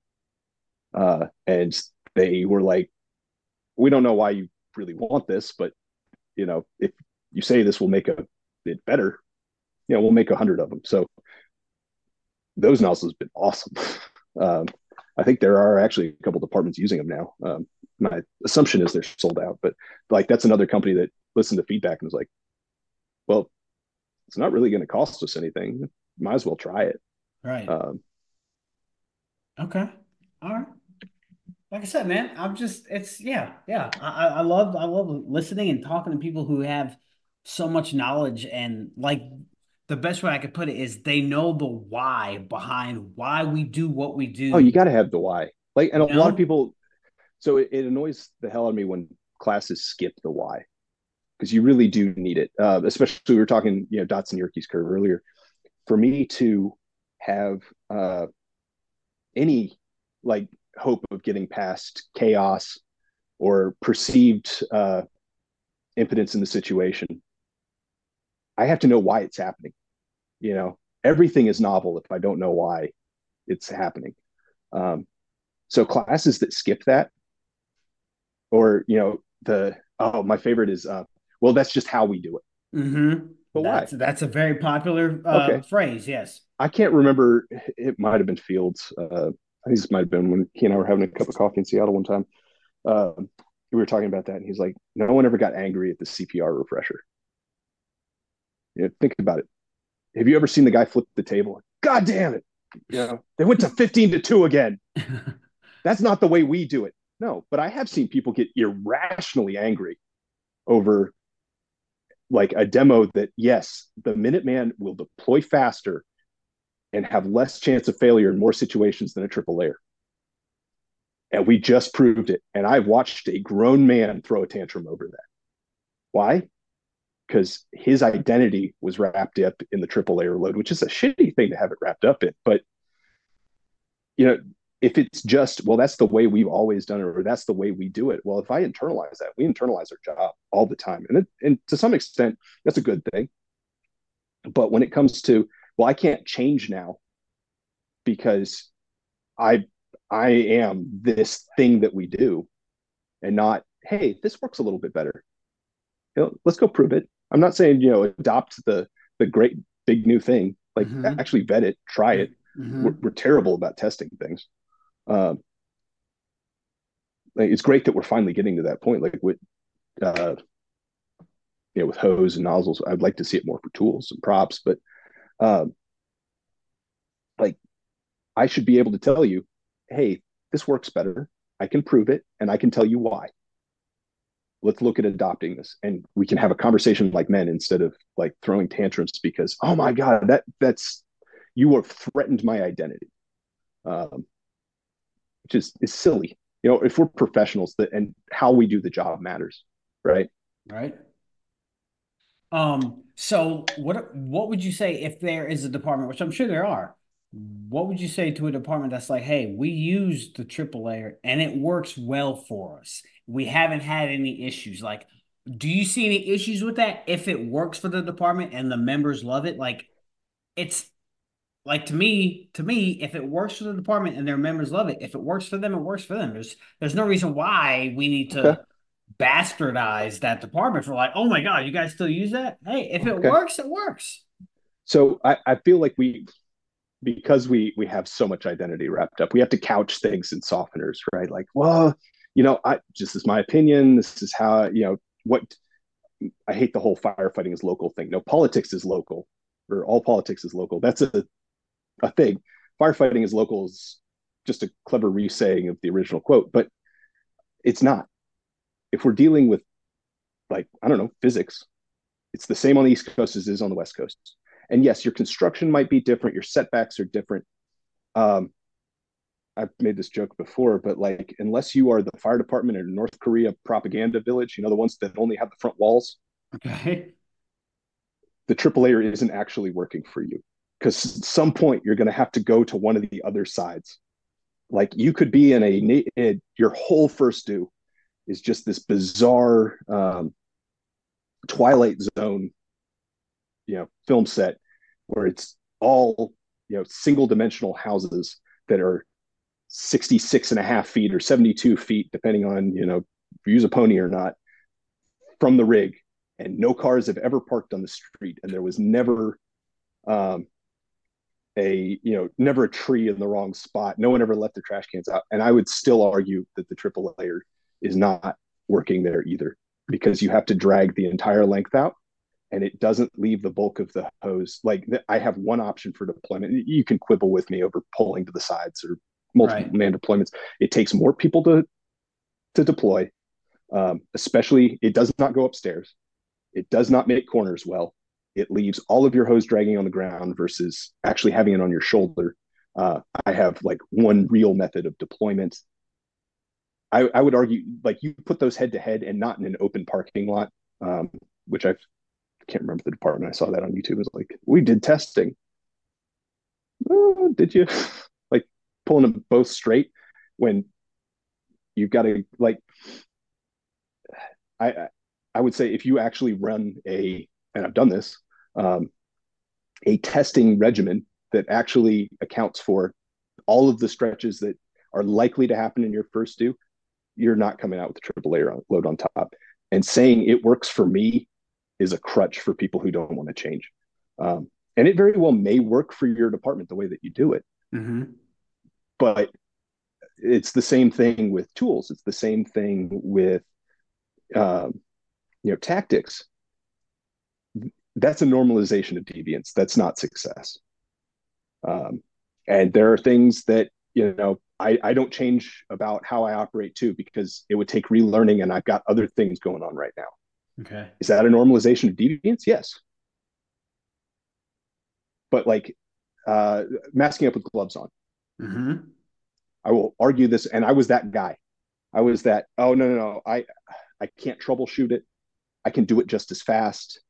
Uh, and they were like, we don't know why you really want this, but you know, if you say this will make a, it better, you know, we'll make a hundred of them. So those nozzles have been awesome. [laughs] um, I think there are actually a couple departments using them now. Um, my assumption is they're sold out, but like that's another company that listened to feedback and was like, well, it's not really going to cost us anything. Might as well try it. Right. Um, okay. All right. Like I said, man, I'm just it's yeah, yeah. I, I love I love listening and talking to people who have so much knowledge and like the best way I could put it is they know the why behind why we do what we do. Oh, you got to have the why. Like, and a know? lot of people. So it, it, annoys the hell out of me when classes skip the why, because you really do need it. Uh, especially we were talking, you know, Dodson-Yerkes curve earlier. For me to have uh, any like hope of getting past chaos or perceived uh, impotence in the situation, I have to know why it's happening. You know, everything is novel if I don't know why it's happening. Um, so classes that skip that, or you know, the oh, my favorite is uh, well, that's just how we do it. Mm-hmm. But that's, why? That's a very popular uh, okay. phrase. Yes. I can't remember. It might have been Fields. Uh, I think this might have been when he and I were having a cup of coffee in Seattle one time. Uh, we were talking about that, and he's like, "No one ever got angry at the CPR refresher." You know, think about it. Have you ever seen the guy flip the table? God damn it! You know, they went to fifteen to two again. [laughs] That's not the way we do it. No, but I have seen people get irrationally angry over like a demo that yes, the Minuteman will deploy faster and have less chance of failure in more situations than a triple layer. And we just proved it. And I've watched a grown man throw a tantrum over that. Why? Because his identity was wrapped up in the triple layer load, which is a shitty thing to have it wrapped up in. But you know, if it's just well, that's the way we've always done it, or that's the way we do it. Well, if I internalize that, we internalize our job all the time, and it, and to some extent, that's a good thing. But when it comes to well, I can't change now because I I am this thing that we do, and not hey, this works a little bit better. You know, let's go prove it I'm not saying you know adopt the the great big new thing. Like mm-hmm. actually vet it, try it. Mm-hmm. We're, we're, terrible about testing things. Um, like it's great that we're finally getting to that point. Like with uh, you know with hose and nozzles, I'd like to see it more for tools and props, but um, like I should be able to tell you, hey, this works better. I can prove it, and I can tell you why let's look at adopting this. And we can have a conversation like men instead of like throwing tantrums because oh my god that that's you have threatened my identity. Um, which is is silly. You know if we're professionals that and how we do the job matters right? Right. Um so what what would you say if there is a department which i'm sure there are what would you say to a department that's like, hey, we use the triple layer and it works well for us? We haven't had any issues. Like, do you see any issues with that if it works for the department and the members love it? Like, it's like to me, to me, if it works for the department and their members love it, if it works for them, it works for them. There's there's no reason why we need to okay. bastardize that department for like, oh my god, you guys still use that? Hey, if it okay. works, it works. So I, I feel like we because we we have so much identity wrapped up we have to couch things in softeners right? Like well you know i just is my opinion this is how you know what i hate the whole firefighting is local thing. No politics is local or all politics is local. That's a a thing. Firefighting is local is just a clever re-saying of the original quote but it's not. If we're dealing with like i don't know physics it's the same on the east coast as it is on the west coast and yes, your construction might be different, your setbacks are different. Um, I've made this joke before, but like, unless you are the fire department in North Korea propaganda village, you know, the ones that only have the front walls. Okay. The triple layer isn't actually working for you because at some point you're going to have to go to one of the other sides. Like you could be in a, in your whole first do is just this bizarre um, Twilight Zone, you know, film set where it's all you know single dimensional houses that are 66 and a half feet or 72 feet depending on you know if you use a pony or not from the rig. And no cars have ever parked on the street. And there was never um, a you know never a tree in the wrong spot. No one ever left the trash cans out. And i would still argue that the triple layer is not working there either because you have to drag the entire length out and it doesn't leave the bulk of the hose. Like I have one option for deployment. You can quibble with me over pulling to the sides or multiple right. man deployments. It takes more people to to deploy. Um, especially, it does not go upstairs. It does not make corners well. It leaves all of your hose dragging on the ground versus actually having it on your shoulder. Uh, I have like one real method of deployment. I, I would argue like you put those head to head and not in an open parking lot, um, which I've can't remember the department. I saw that on YouTube. It was like, we did testing. Oh, did you? [laughs] like pulling them both straight when you've got to like I I would say if you actually run a and I've done this, um, a testing regimen that actually accounts for all of the stretches that are likely to happen in your first due, you're not coming out with a triple layer load on top. And saying it works for me is a crutch for people who don't want to change. Um, and it very well may work for your department the way that you do it. Mm-hmm. But it's the same thing with tools. It's the same thing with, um, you know, tactics. That's a normalization of deviance. That's not success. Um, and there are things that you know I, I don't change about how I operate too because it would take relearning, and I've got other things going on right now. Okay. Is that a normalization of deviance? Yes. But like uh, masking up with gloves on. Mm-hmm. I will argue this, and I was that guy. I was that. Oh no, no, no! I I can't troubleshoot it. I can do it just as fast.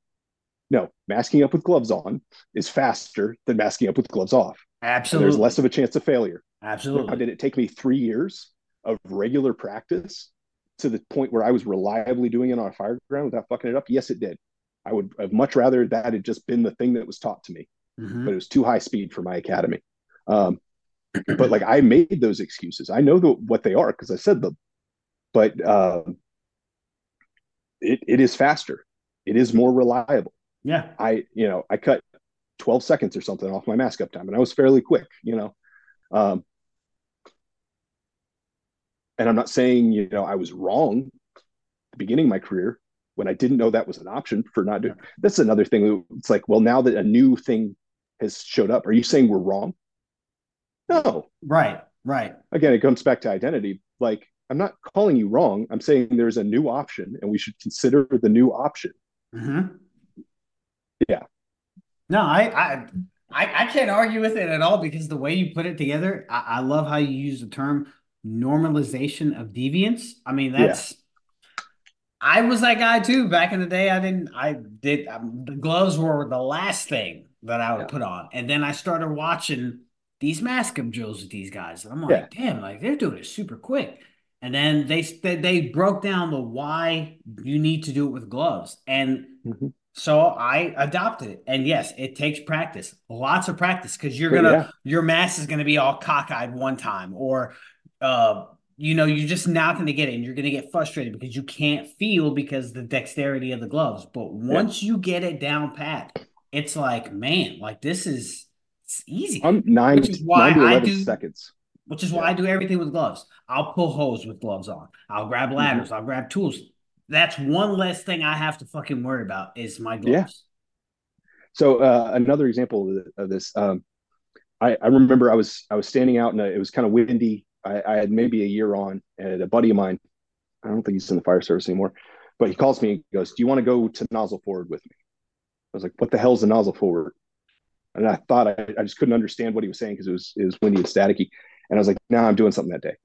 No, masking up with gloves on is faster than masking up with gloves off. Absolutely. And there's less of a chance of failure. Absolutely. How did it take me three years of regular practice to the point where I was reliably doing it on a fire ground without fucking it up? Yes, it did. I would have much rather that had just been the thing that was taught to me, mm-hmm. but it was too high speed for my academy. Um, but like I made those excuses. I know the, what they are because I said them, but uh, it, it is faster. It is more reliable. Yeah. I, you know, I cut 12 seconds or something off my mask up time and I was fairly quick, you know. Um, and I'm not saying, you know, I was wrong the beginning of my career when I didn't know that was an option for not doing. That's another thing. It's like, well, now that a new thing has showed up, are you saying we're wrong? No. Right. Right. Again, it comes back to identity. Like, I'm not calling you wrong. I'm saying there's a new option, and we should consider the new option. Mm-hmm. Yeah. No, I, I, I, I can't argue with it at all because the way you put it together, I, I love how you use the term normalization of deviance. I mean, that's. Yeah. I was that guy too back in the day. I didn't. I did. Um, the gloves were the last thing that I would yeah. put on, and then I started watching these mask up drills with these guys, and I'm like, yeah. damn, like they're doing it super quick. And then they they, broke down the why you need to do it with gloves, and mm-hmm. so I adopted it. And yes, it takes practice, lots of practice, because you're gonna yeah. your mask is gonna be all cockeyed one time, or uh, you know, you're just not going to get it and you're going to get frustrated because you can't feel because the dexterity of the gloves. But once yeah. you get it down pat, it's like, man, like this is it's easy. I'm nine, which is why I do, seconds. Which is why yeah. I do everything with gloves. I'll pull hose with gloves on. I'll grab mm-hmm. ladders. Mm-hmm. I'll grab tools. That's one less thing I have to fucking worry about is my gloves. Yeah. So uh, another example of this, um, I, I remember I was I was standing out and it was kind of windy I, I, had maybe a year on, and a buddy of mine, I don't think he's in the fire service anymore, but he calls me and goes, "Do you want to go to nozzle forward with me?" I was like, "What the hell is a nozzle forward?" And I thought I, I just couldn't understand what he was saying because it was it was windy and staticky. And I was like, no, nah, I'm doing something that day.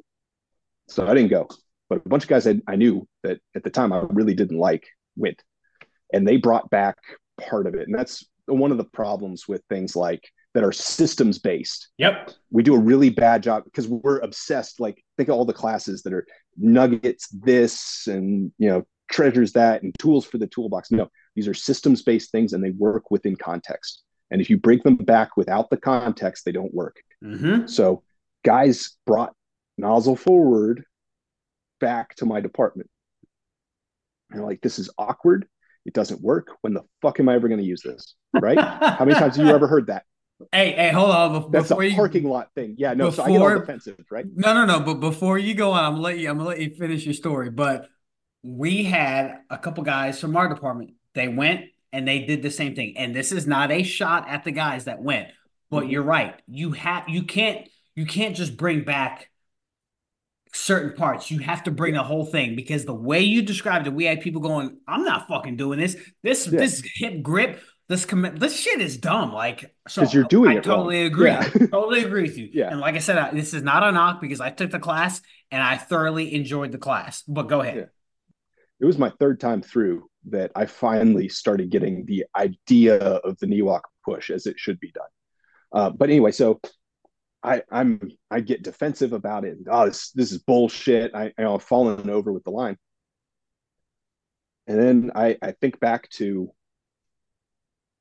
So I didn't go. But a bunch of guys I, I knew that at the time I really didn't like went. And they brought back part of it. And that's one of the problems with things like that are systems based. Yep. We do a really bad job because we're obsessed. Like, think of all the classes that are nuggets, this, and, you know, treasures that, and tools for the toolbox. No, these are systems based things and they work within context. And if you bring them back without the context, they don't work. Mm-hmm. So, guys brought nozzle forward back to my department. And like, this is awkward. It doesn't work. When the fuck am I ever going to use this? Right? [laughs] How many times have you ever heard that? Hey, hey, hold on. Before That's a parking lot thing. Yeah, no. Before, so I get all defensive, right? No, no, no. But before you go on, I'm gonna let you. I'm gonna let you finish your story. But we had a couple guys from our department. They went and they did the same thing. And this is not a shot at the guys that went, but mm-hmm. you're right. You have you can't you can't just bring back certain parts. You have to bring the whole thing because the way you described it, we had people going, "I'm not fucking doing this. This yeah. this hip grip." This commit this shit is dumb. Like, so you're doing I it. Totally wrong. agree. [laughs] Yeah. totally agree with you. Yeah. And like I said, I, this is not a knock because I took the class and I thoroughly enjoyed the class. But go ahead. Yeah. It was my third time through that I finally started getting the idea of the knee walk push as it should be done. Uh, but anyway, so I, I'm I get defensive about it. Oh, this this is bullshit. I, I have fallen over with the line. And then I, I think back to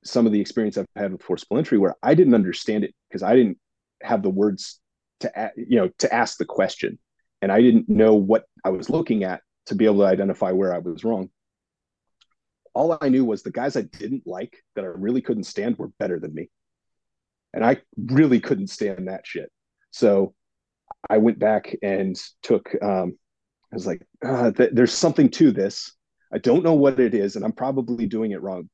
some of the experience I've had with forcible entry where I didn't understand it because I didn't have the words to you know to ask the question, and I didn't know what I was looking at to be able to identify where I was wrong. All I knew was the guys I didn't like that I really couldn't stand were better than me, and I really couldn't stand that shit. So I went back and took. Um, I was like, uh, th- "There's something to this. I don't know what it is, and I'm probably doing it wrong."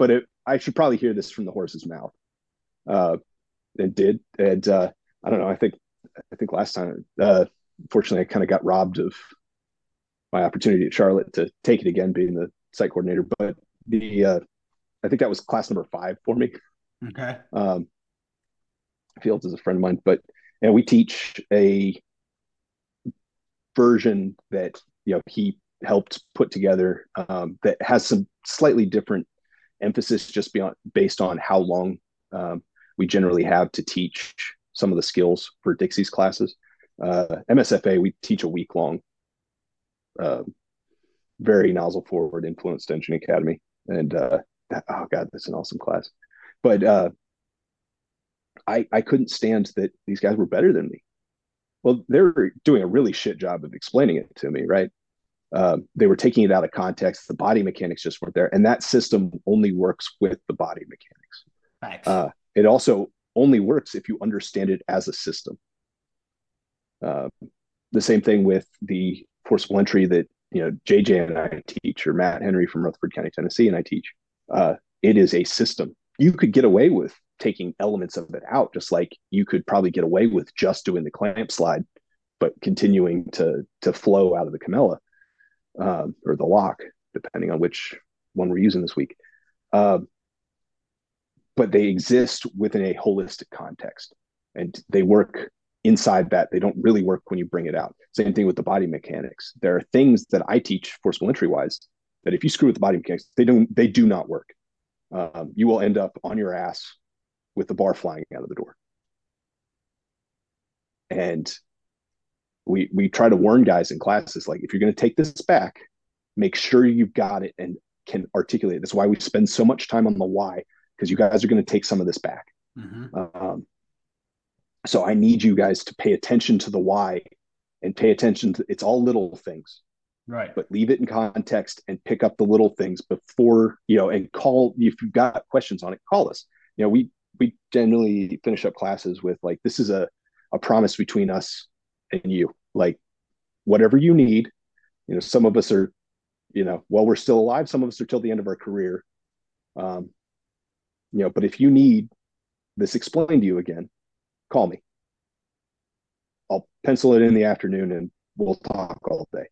But it, I should probably hear this from the horse's mouth. Uh, and did, and uh, I don't know. I think I think last time, uh, fortunately, I kind of got robbed of my opportunity at Charlotte to take it again, being the site coordinator. But the uh, I think that was class number five for me. Okay. Um, Fields is a friend of mine, but and we teach a version that you know he helped put together um, that has some slightly different emphasis just beyond based on how long um, we generally have to teach some of the skills for Dixie's classes. Uh, MSFA, we teach a week long, uh, very nozzle forward influenced engine academy. And uh, that, oh God, that's an awesome class. But uh, I, I couldn't stand that these guys were better than me. Well, they're doing a really shit job of explaining it to me, right? Uh, they were taking it out of context. The body mechanics just weren't there, and that system only works with the body mechanics. Uh, it also only works if you understand it as a system. Uh, the same thing with the forcible entry that you know JJ and I teach, or Matt Henry from Rutherford County, Tennessee, and I teach. Uh, it is a system. You could get away with taking elements of it out, just like you could probably get away with just doing the clamp slide, but continuing to to flow out of the camella uh, or the lock, depending on which one we're using this week. Uh, but they exist within a holistic context and they work inside that. They don't really work when you bring it out. Same thing with the body mechanics. There are things that I teach forcible entry wise that if you screw with the body mechanics, they don't they do not work. Um, you will end up on your ass with the bar flying out of the door. And we we try to warn guys in classes like if you're going to take this back make sure you've got it and can articulate it. that's why we spend so much time on the why because you guys are going to take some of this back mm-hmm. um, so i need you guys to pay attention to the why and pay attention to it's all little things right but leave it in context and pick up the little things before you know and call if you've got questions on it call us you know we we generally finish up classes with like this is a a promise between us and you like whatever you need you know some of us are you know while we're still alive some of us are till the end of our career. Um you know but if you need this explained to you again call me. I'll pencil it in the afternoon and we'll talk all day.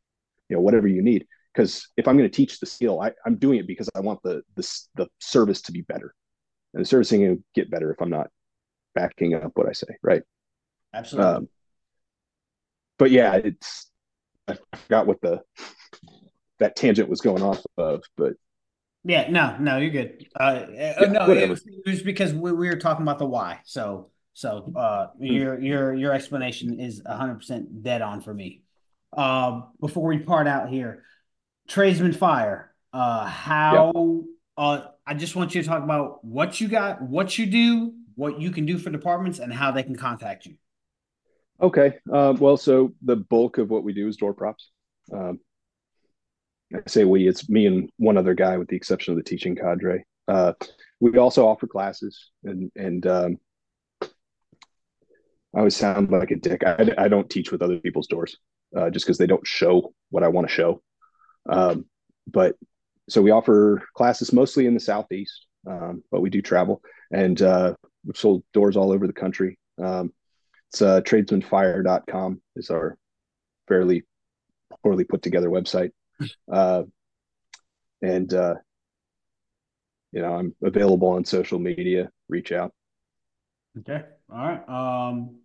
You know whatever you need. Because if i'm going to teach the skill I, i'm doing it because i want the, the the service to be better. And the servicing will get better if i'm not backing up what i say right? Absolutely. Um, but yeah, it's I forgot what the that tangent was going off of, but yeah, no, no, you're good. Uh, yeah, no, it was, it was, because we, we, were talking about the why. So, so uh, mm. your your your explanation is 100 percent dead on for me. Uh, before we part out here, tradesman fire. Uh, how? Uh, I just want you to talk about what you got, what you do, what you can do for departments, and how they can contact you. Okay. Uh, well, so the bulk of what we do is door props. Um, I say we, it's me and one other guy, with the exception of the teaching cadre. Uh, we also offer classes, and and um, I always sound like a dick. I, I don't teach with other people's doors, uh, just because they don't show what I want to show. Um, but so we offer classes mostly in the southeast, um, but we do travel, and uh, we've sold doors all over the country. Um, it's uh, tradesmanfire.com is our fairly poorly put together website. [laughs] Uh, and, uh, you know, I'm available on social media. Reach out. Okay. All right. Um,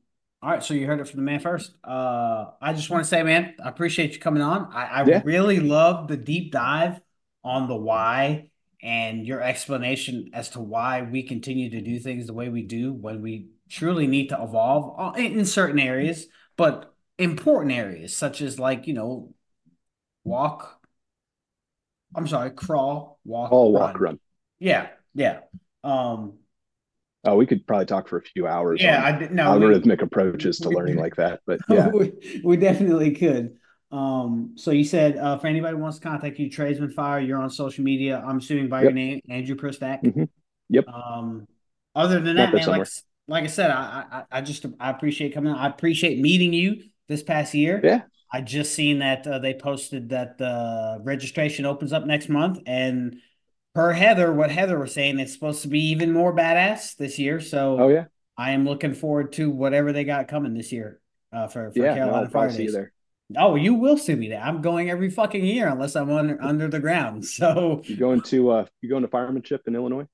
all right. So you heard it from the man first. Uh, I just want to say, man, I appreciate you coming on. I, I yeah. really love the deep dive on the why and your explanation as to why we continue to do things the way we do when we truly need to evolve uh, in certain areas, but important areas such as like you know, walk. I'm sorry, crawl, walk, all walk, run. Yeah, yeah. Um, Oh, we could probably talk for a few hours. Yeah, I did, no, algorithmic we, approaches to we, [laughs] learning like that, but [laughs] yeah, we, we definitely could. Um, so you said uh, for anybody wants to contact you, Tradesman Fire, you're on social media. I'm assuming by yep. your name, Andrew Pristach. Mm-hmm. Yep. Um, other than that, man, like like I said, I, I, I just I appreciate coming. I appreciate meeting you this past year. Yeah. I just seen that uh, they posted that the registration opens up next month, and per Heather, what Heather was saying, it's supposed to be even more badass this year. So, oh yeah, I am looking forward to whatever they got coming this year uh, for for yeah, Carolina no, Fire Days. You oh, you will see me there. I'm going every fucking year unless I'm under under the ground. [laughs] So you going to uh you going to firemanship in Illinois?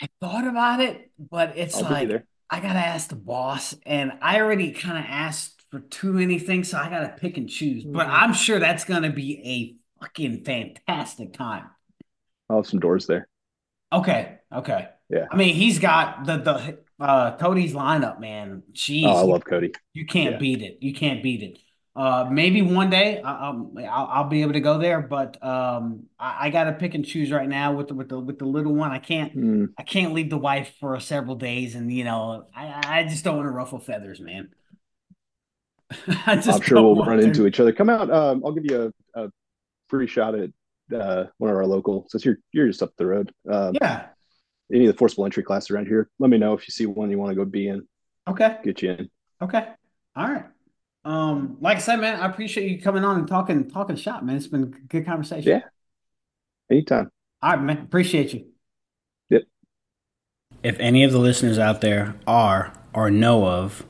I thought about it, but it's I'll like I gotta ask the boss, and I already kind of asked for too many things, so I gotta pick and choose. Mm-hmm. But I'm sure that's gonna be a fucking fantastic time. I'll have some doors there. Okay, okay. Yeah. I mean, he's got the the uh Cody's lineup, man. Jeez, oh, I love Cody. You can't yeah. beat it. You can't beat it. Uh, maybe one day I'll, I'll, I'll be able to go there, but um, I, I got to pick and choose right now with the with the with the little one. I can't mm. I can't leave the wife for several days, and you know I I just don't want to ruffle feathers, man. [laughs] I just I'm sure we'll run to. into each other. Come out. Um, I'll give you a, a free shot at uh, one of our local. Since you're you're just up the road. Um, yeah. Any of the forcible entry class around here, let me know if you see one you want to go be in. Okay. Get you in. Okay. All right. Um, like I said, man, I appreciate you coming on and talking talking shop, man. It's been a good conversation. Yeah. Anytime. All right, man. Appreciate you. Yep. If any of the listeners out there are or know of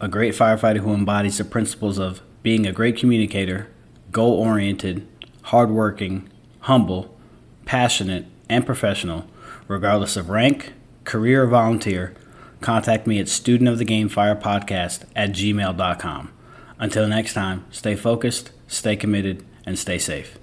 a great firefighter who embodies the principles of being a great communicator, goal oriented, hardworking, humble, passionate, and professional, regardless of rank, career, or volunteer, contact me at studentofthegamefirepodcast at gmail.com. Until next time, stay focused, stay committed, and stay safe.